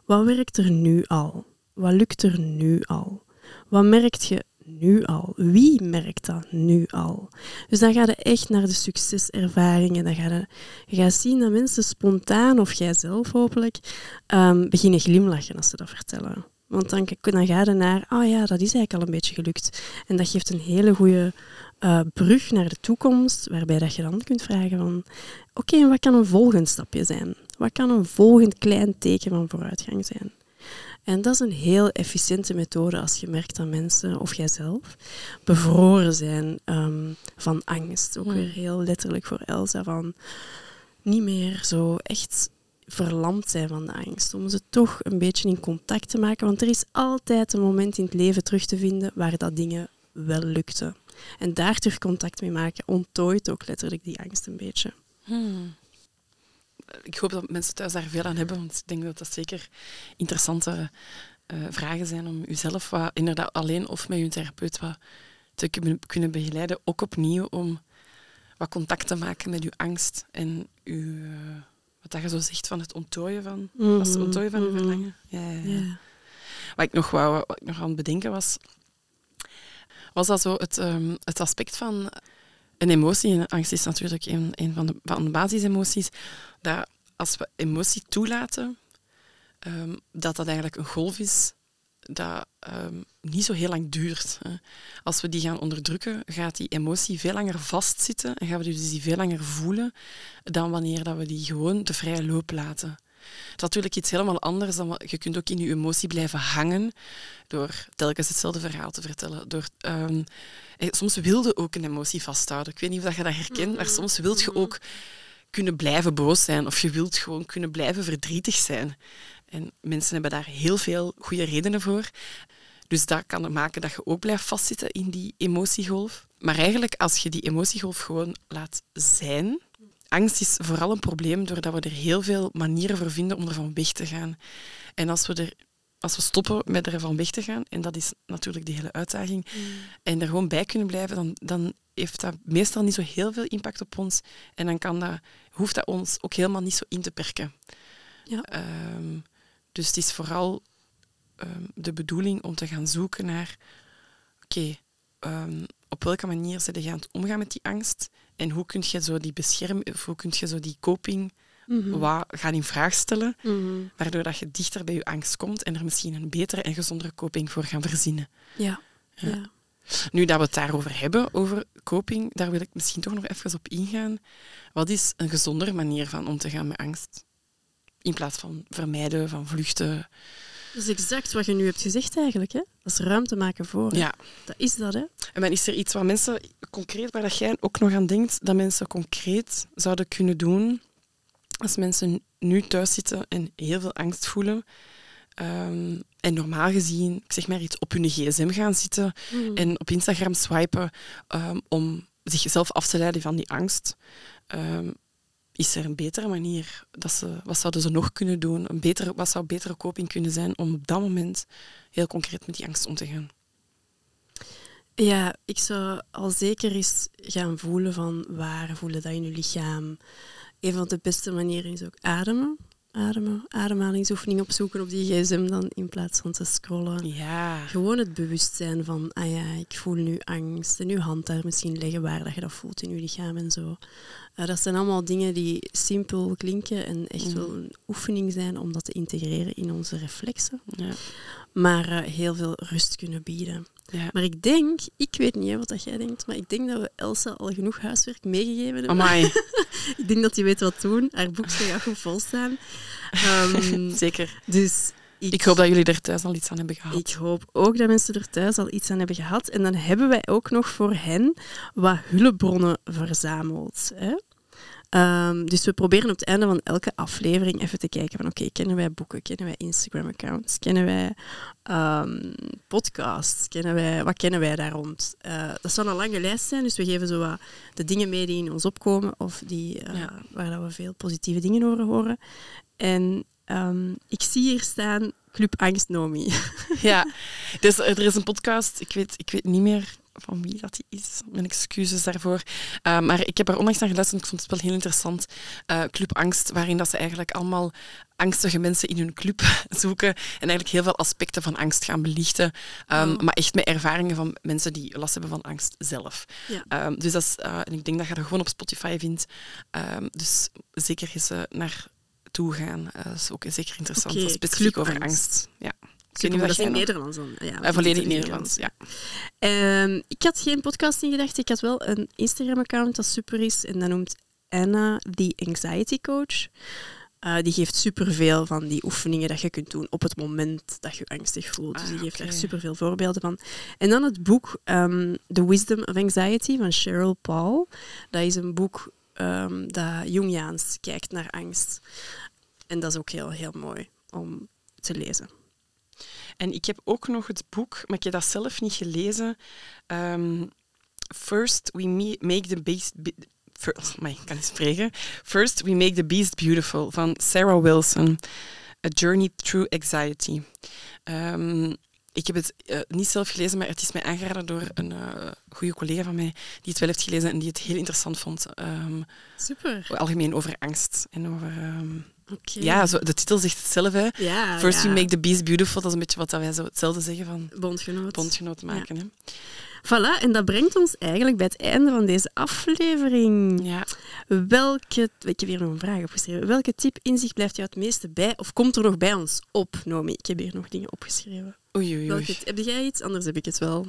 wat werkt er nu al? Wat lukt er nu al? Wat merkt je nu al? Wie merkt dat nu al? Dus dan ga je echt naar de succeservaringen. Dan ga je, gaat zien dat mensen spontaan, of jijzelf hopelijk, ehm, beginnen glimlachen als ze dat vertellen. Want dan, dan ga je naar, ah ja, dat is eigenlijk al een beetje gelukt. En dat geeft een hele goede eh, brug naar de toekomst, waarbij dat je dan kunt vragen van, oké, en wat kan een volgend stapje zijn? Wat kan een volgend klein teken van vooruitgang zijn? En dat is een heel efficiënte methode als je merkt dat mensen, of jijzelf, bevroren zijn ehm, van angst. Ook weer heel letterlijk voor Elsa, van niet meer zo echt verlamd zijn van de angst. Om ze toch een beetje in contact te maken. Want er is altijd een moment in het leven terug te vinden waar dat dingen wel lukten. En daar terug contact mee maken onttooit ook letterlijk die angst een beetje. Hmm. Ik hoop dat mensen thuis daar veel aan hebben, want ik denk dat dat zeker interessante eh, vragen zijn om uzelf wat, inderdaad alleen of met uw therapeut wat te kunnen- begeleiden. Ook opnieuw om wat contact te maken met uw angst en uw, eh, wat dat je zo zegt van het onttooien van, was het Mhm, onttooien van uw mhm. verlangen. Ja, ja, ja. Wat ik nog, wou, wat ik nog aan het bedenken was, was dat zo het, ehm, het aspect van een emotie. En angst is natuurlijk een, een van, de, van de basisemoties. Dat als we emotie toelaten, ehm, dat dat eigenlijk een golf is dat ehm, niet zo heel lang duurt. Hè. Als we die gaan onderdrukken, gaat die emotie veel langer vastzitten en gaan we dus die veel langer voelen dan wanneer dat we die gewoon de vrije loop laten. Het is natuurlijk iets helemaal anders dan wat, je kunt ook in je emotie blijven hangen door telkens hetzelfde verhaal te vertellen. Door, eh, soms wilde ook een emotie vasthouden. Ik weet niet of dat je dat herkent, maar soms wilt je ook kunnen blijven boos zijn of je wilt gewoon kunnen blijven verdrietig zijn. En mensen hebben daar heel veel goede redenen voor. Dus dat kan maken dat je ook blijft vastzitten in die emotiegolf. Maar eigenlijk, als je die emotiegolf gewoon laat zijn... Angst is vooral een probleem doordat we er heel veel manieren voor vinden om ervan weg te gaan. En als we, er, als we stoppen met ervan weg te gaan, en dat is natuurlijk de hele uitdaging, en er gewoon bij kunnen blijven, dan, dan heeft dat meestal niet zo heel veel impact op ons. En dan kan dat, hoeft dat ons ook helemaal niet zo in te perken. Ja. Ehm, dus het is vooral ehm, de bedoeling om te gaan zoeken naar... Oké, ehm, op welke manier zit je aan het omgaan met die angst? En hoe kun je zo die bescherming, of hoe kun je zo die coping wat gaan in vraag stellen, Mhm. waardoor dat je dichter bij je angst komt en er misschien een betere en gezondere coping voor gaan verzinnen. Ja. Ja. ja. Nu dat we het daarover hebben, over coping, daar wil ik misschien toch nog even op ingaan. Wat is een gezondere manier van om te gaan met angst? In plaats van vermijden, van vluchten. Dat is exact wat je nu hebt gezegd eigenlijk. Hè? Dat is ruimte maken voor. hè. Ja. Dat is dat, hè? En dan is er iets wat mensen concreet, waar dat jij ook nog aan denkt, dat mensen concreet zouden kunnen doen als mensen nu thuis zitten en heel veel angst voelen. ehm, en normaal gezien, ik zeg maar iets, op hun gsm gaan zitten en op Instagram swipen ehm, om zichzelf af te leiden van die angst. Ehm, is er een betere manier? Dat ze, wat zouden ze nog kunnen doen? Een betere, wat zou een betere coping kunnen zijn om op dat moment heel concreet met die angst om te gaan? Ja, ik zou al zeker eens gaan voelen van waar voelen dat in je lichaam. Een van de beste manieren is ook ademen. Ademen, ademhalingsoefening opzoeken op die gsm dan in plaats van te scrollen. Ja. Gewoon het bewustzijn van, ah ja, ik voel nu angst. En je hand daar misschien leggen waar dat je dat voelt in je lichaam en zo. Eh, dat zijn allemaal dingen die simpel klinken en echt Mhm. wel een oefening zijn om dat te integreren in onze reflexen. Ja. Maar eh, heel veel rust kunnen bieden. Ja. Maar ik denk, ik weet niet hè, wat dat jij denkt, maar ik denk dat we Elsa al genoeg huiswerk meegegeven hebben. Amai, Ik denk dat hij weet wat doen. Haar boekje gaat goed vol staan. Ehm, zeker. dus ik, Ik hoop dat jullie er thuis al iets aan hebben gehad. ik hoop ook dat mensen er thuis al iets aan hebben gehad. En dan hebben wij ook nog voor hen wat hulpbronnen verzameld. Hè? Ehm, dus we proberen op het einde van elke aflevering even te kijken van oké, kennen wij boeken, kennen wij Instagram-accounts, kennen wij ehm, podcasts, kennen wij, wat kennen wij daar rond? Eh, dat zal een lange lijst zijn, dus we geven zo wat de dingen mee die in ons opkomen of die, eh, Ja. waar dat we veel positieve dingen over horen. En ehm, ik zie hier staan Club Angst Nomi. Ja, dus er is een podcast, ik weet, ik weet niet meer van wie dat die is. Mijn excuses daarvoor. Uh, maar ik heb er onlangs naar geluisterd en ik vond het wel heel interessant. Uh, Club Angst, waarin dat ze eigenlijk allemaal angstige mensen in hun club zoeken en eigenlijk heel veel aspecten van angst gaan belichten. Um, oh. Maar echt met ervaringen van mensen die last hebben van angst zelf. Ja. Um, dus dat is, uh, en ik denk dat je dat gewoon op Spotify vindt. Um, dus zeker eens naar toe gaan. Dat is ook zeker interessant. Okay, specifiek over angst. Ja. Ik weet niet in Nederlands dan. Ja, uh, volledig Nederlands, ja. Um, ik had geen podcast in gedacht. Ik had wel een Instagram-account dat super is. En dat noemt Anna the Anxiety Coach. Uh, die geeft superveel van die oefeningen dat je kunt doen op het moment dat je angstig voelt. Dus die ah, geeft okay. daar superveel voorbeelden van. En dan het boek um, The Wisdom of Anxiety van Cheryl Paul. Dat is een boek um, dat Jungiaans kijkt naar angst. En dat is ook heel, heel mooi om te lezen. En ik heb ook nog het boek, maar ik heb dat zelf niet gelezen. Um, First we make the beast... First, maar ik kan niet spreken. First we make the beast beautiful van Sarah Wilson. A Journey Through Anxiety. Um, ik heb het uh, niet zelf gelezen, maar het is mij aangeraden door een uh, goede collega van mij die het wel heeft gelezen en die het heel interessant vond. Um, Super. Algemeen over angst en over... Um, Okay. Ja, zo, de titel zegt hetzelfde. Ja, First ja. we make the beast beautiful. Dat is een beetje wat wij zo hetzelfde zeggen van bondgenoot, bondgenoot maken. Ja. Hè? Voilà, en dat brengt ons eigenlijk bij het einde van deze aflevering. Ja. Welke, ik heb hier nog een vraag opgeschreven. Welke tip, inzicht blijft jou het meeste bij? Of komt er nog bij ons op, Nomi? Ik heb hier nog dingen opgeschreven. Oei, oei, oei. Welke, heb jij iets? Anders heb ik het wel.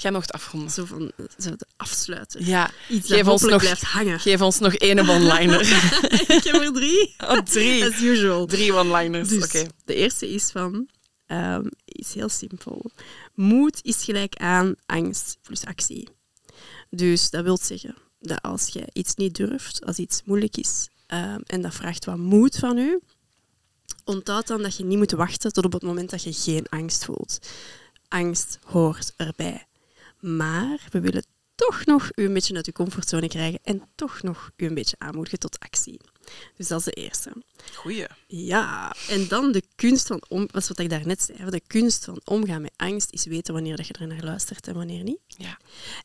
Ga nog het afronden. Zo van zo afsluiten. Ja. Iets geef dat ons nog, blijft hangen. Geef ons nog één one-liner. ik heb er drie. Oh, drie. As usual. Drie one-liners. Dus. Okay. De eerste is van... Um, is heel simpel. Moed is gelijk aan angst plus actie. Dus dat wil zeggen dat als je iets niet durft, als iets moeilijk is, um, en dat vraagt wat moed van u, onthoud dan dat je niet moet wachten tot op het moment dat je geen angst voelt. Angst hoort erbij. Maar we willen toch nog u een beetje uit uw comfortzone krijgen en toch nog u een beetje aanmoedigen tot actie. Dus dat is de eerste. Goeie. Ja, en dan de kunst van om, dat is wat ik daarnet zei. De kunst van omgaan met angst is weten wanneer dat je er naar luistert en wanneer niet. Ja.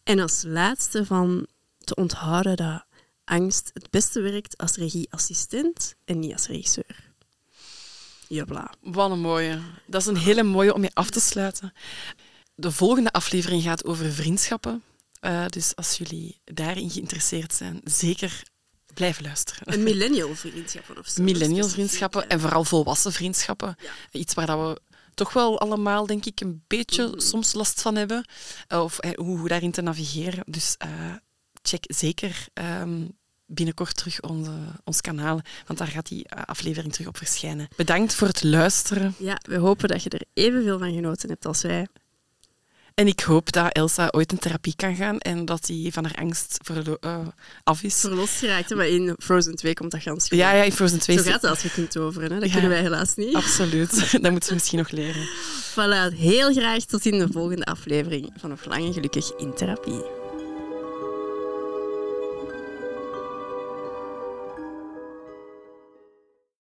En als laatste van te onthouden dat angst het beste werkt als regieassistent en niet als regisseur. Jabla. Wat een mooie. Dat is een hele mooie om je af te sluiten. De volgende aflevering gaat over vriendschappen. Uh, dus als jullie daarin geïnteresseerd zijn, zeker blijven luisteren. Een millennial vriendschappen of zo. Millennial vriendschappen en vooral volwassen vriendschappen. Ja. Iets waar dat we toch wel allemaal, denk ik, een beetje mm. soms last van hebben. Of uh, hoe, hoe, daarin te navigeren. Dus uh, check zeker um, binnenkort terug onze, ons kanaal, want daar gaat die aflevering terug op verschijnen. Bedankt voor het luisteren. Ja, we hopen dat je er evenveel van genoten hebt als wij. En ik hoop dat Elsa ooit in therapie kan gaan en dat hij van haar angst verlo- uh, af is. Verlost geraakt, maar in Frozen 2 komt dat gans goed. Ja, ja, in Frozen 2. Zo gaat dat als je kunt toveren, hè? dat ja, kunnen wij helaas niet. Absoluut, dat moeten ze misschien nog leren. Voilà, heel graag tot in de volgende aflevering van Nog Lang en Gelukkig in Therapie.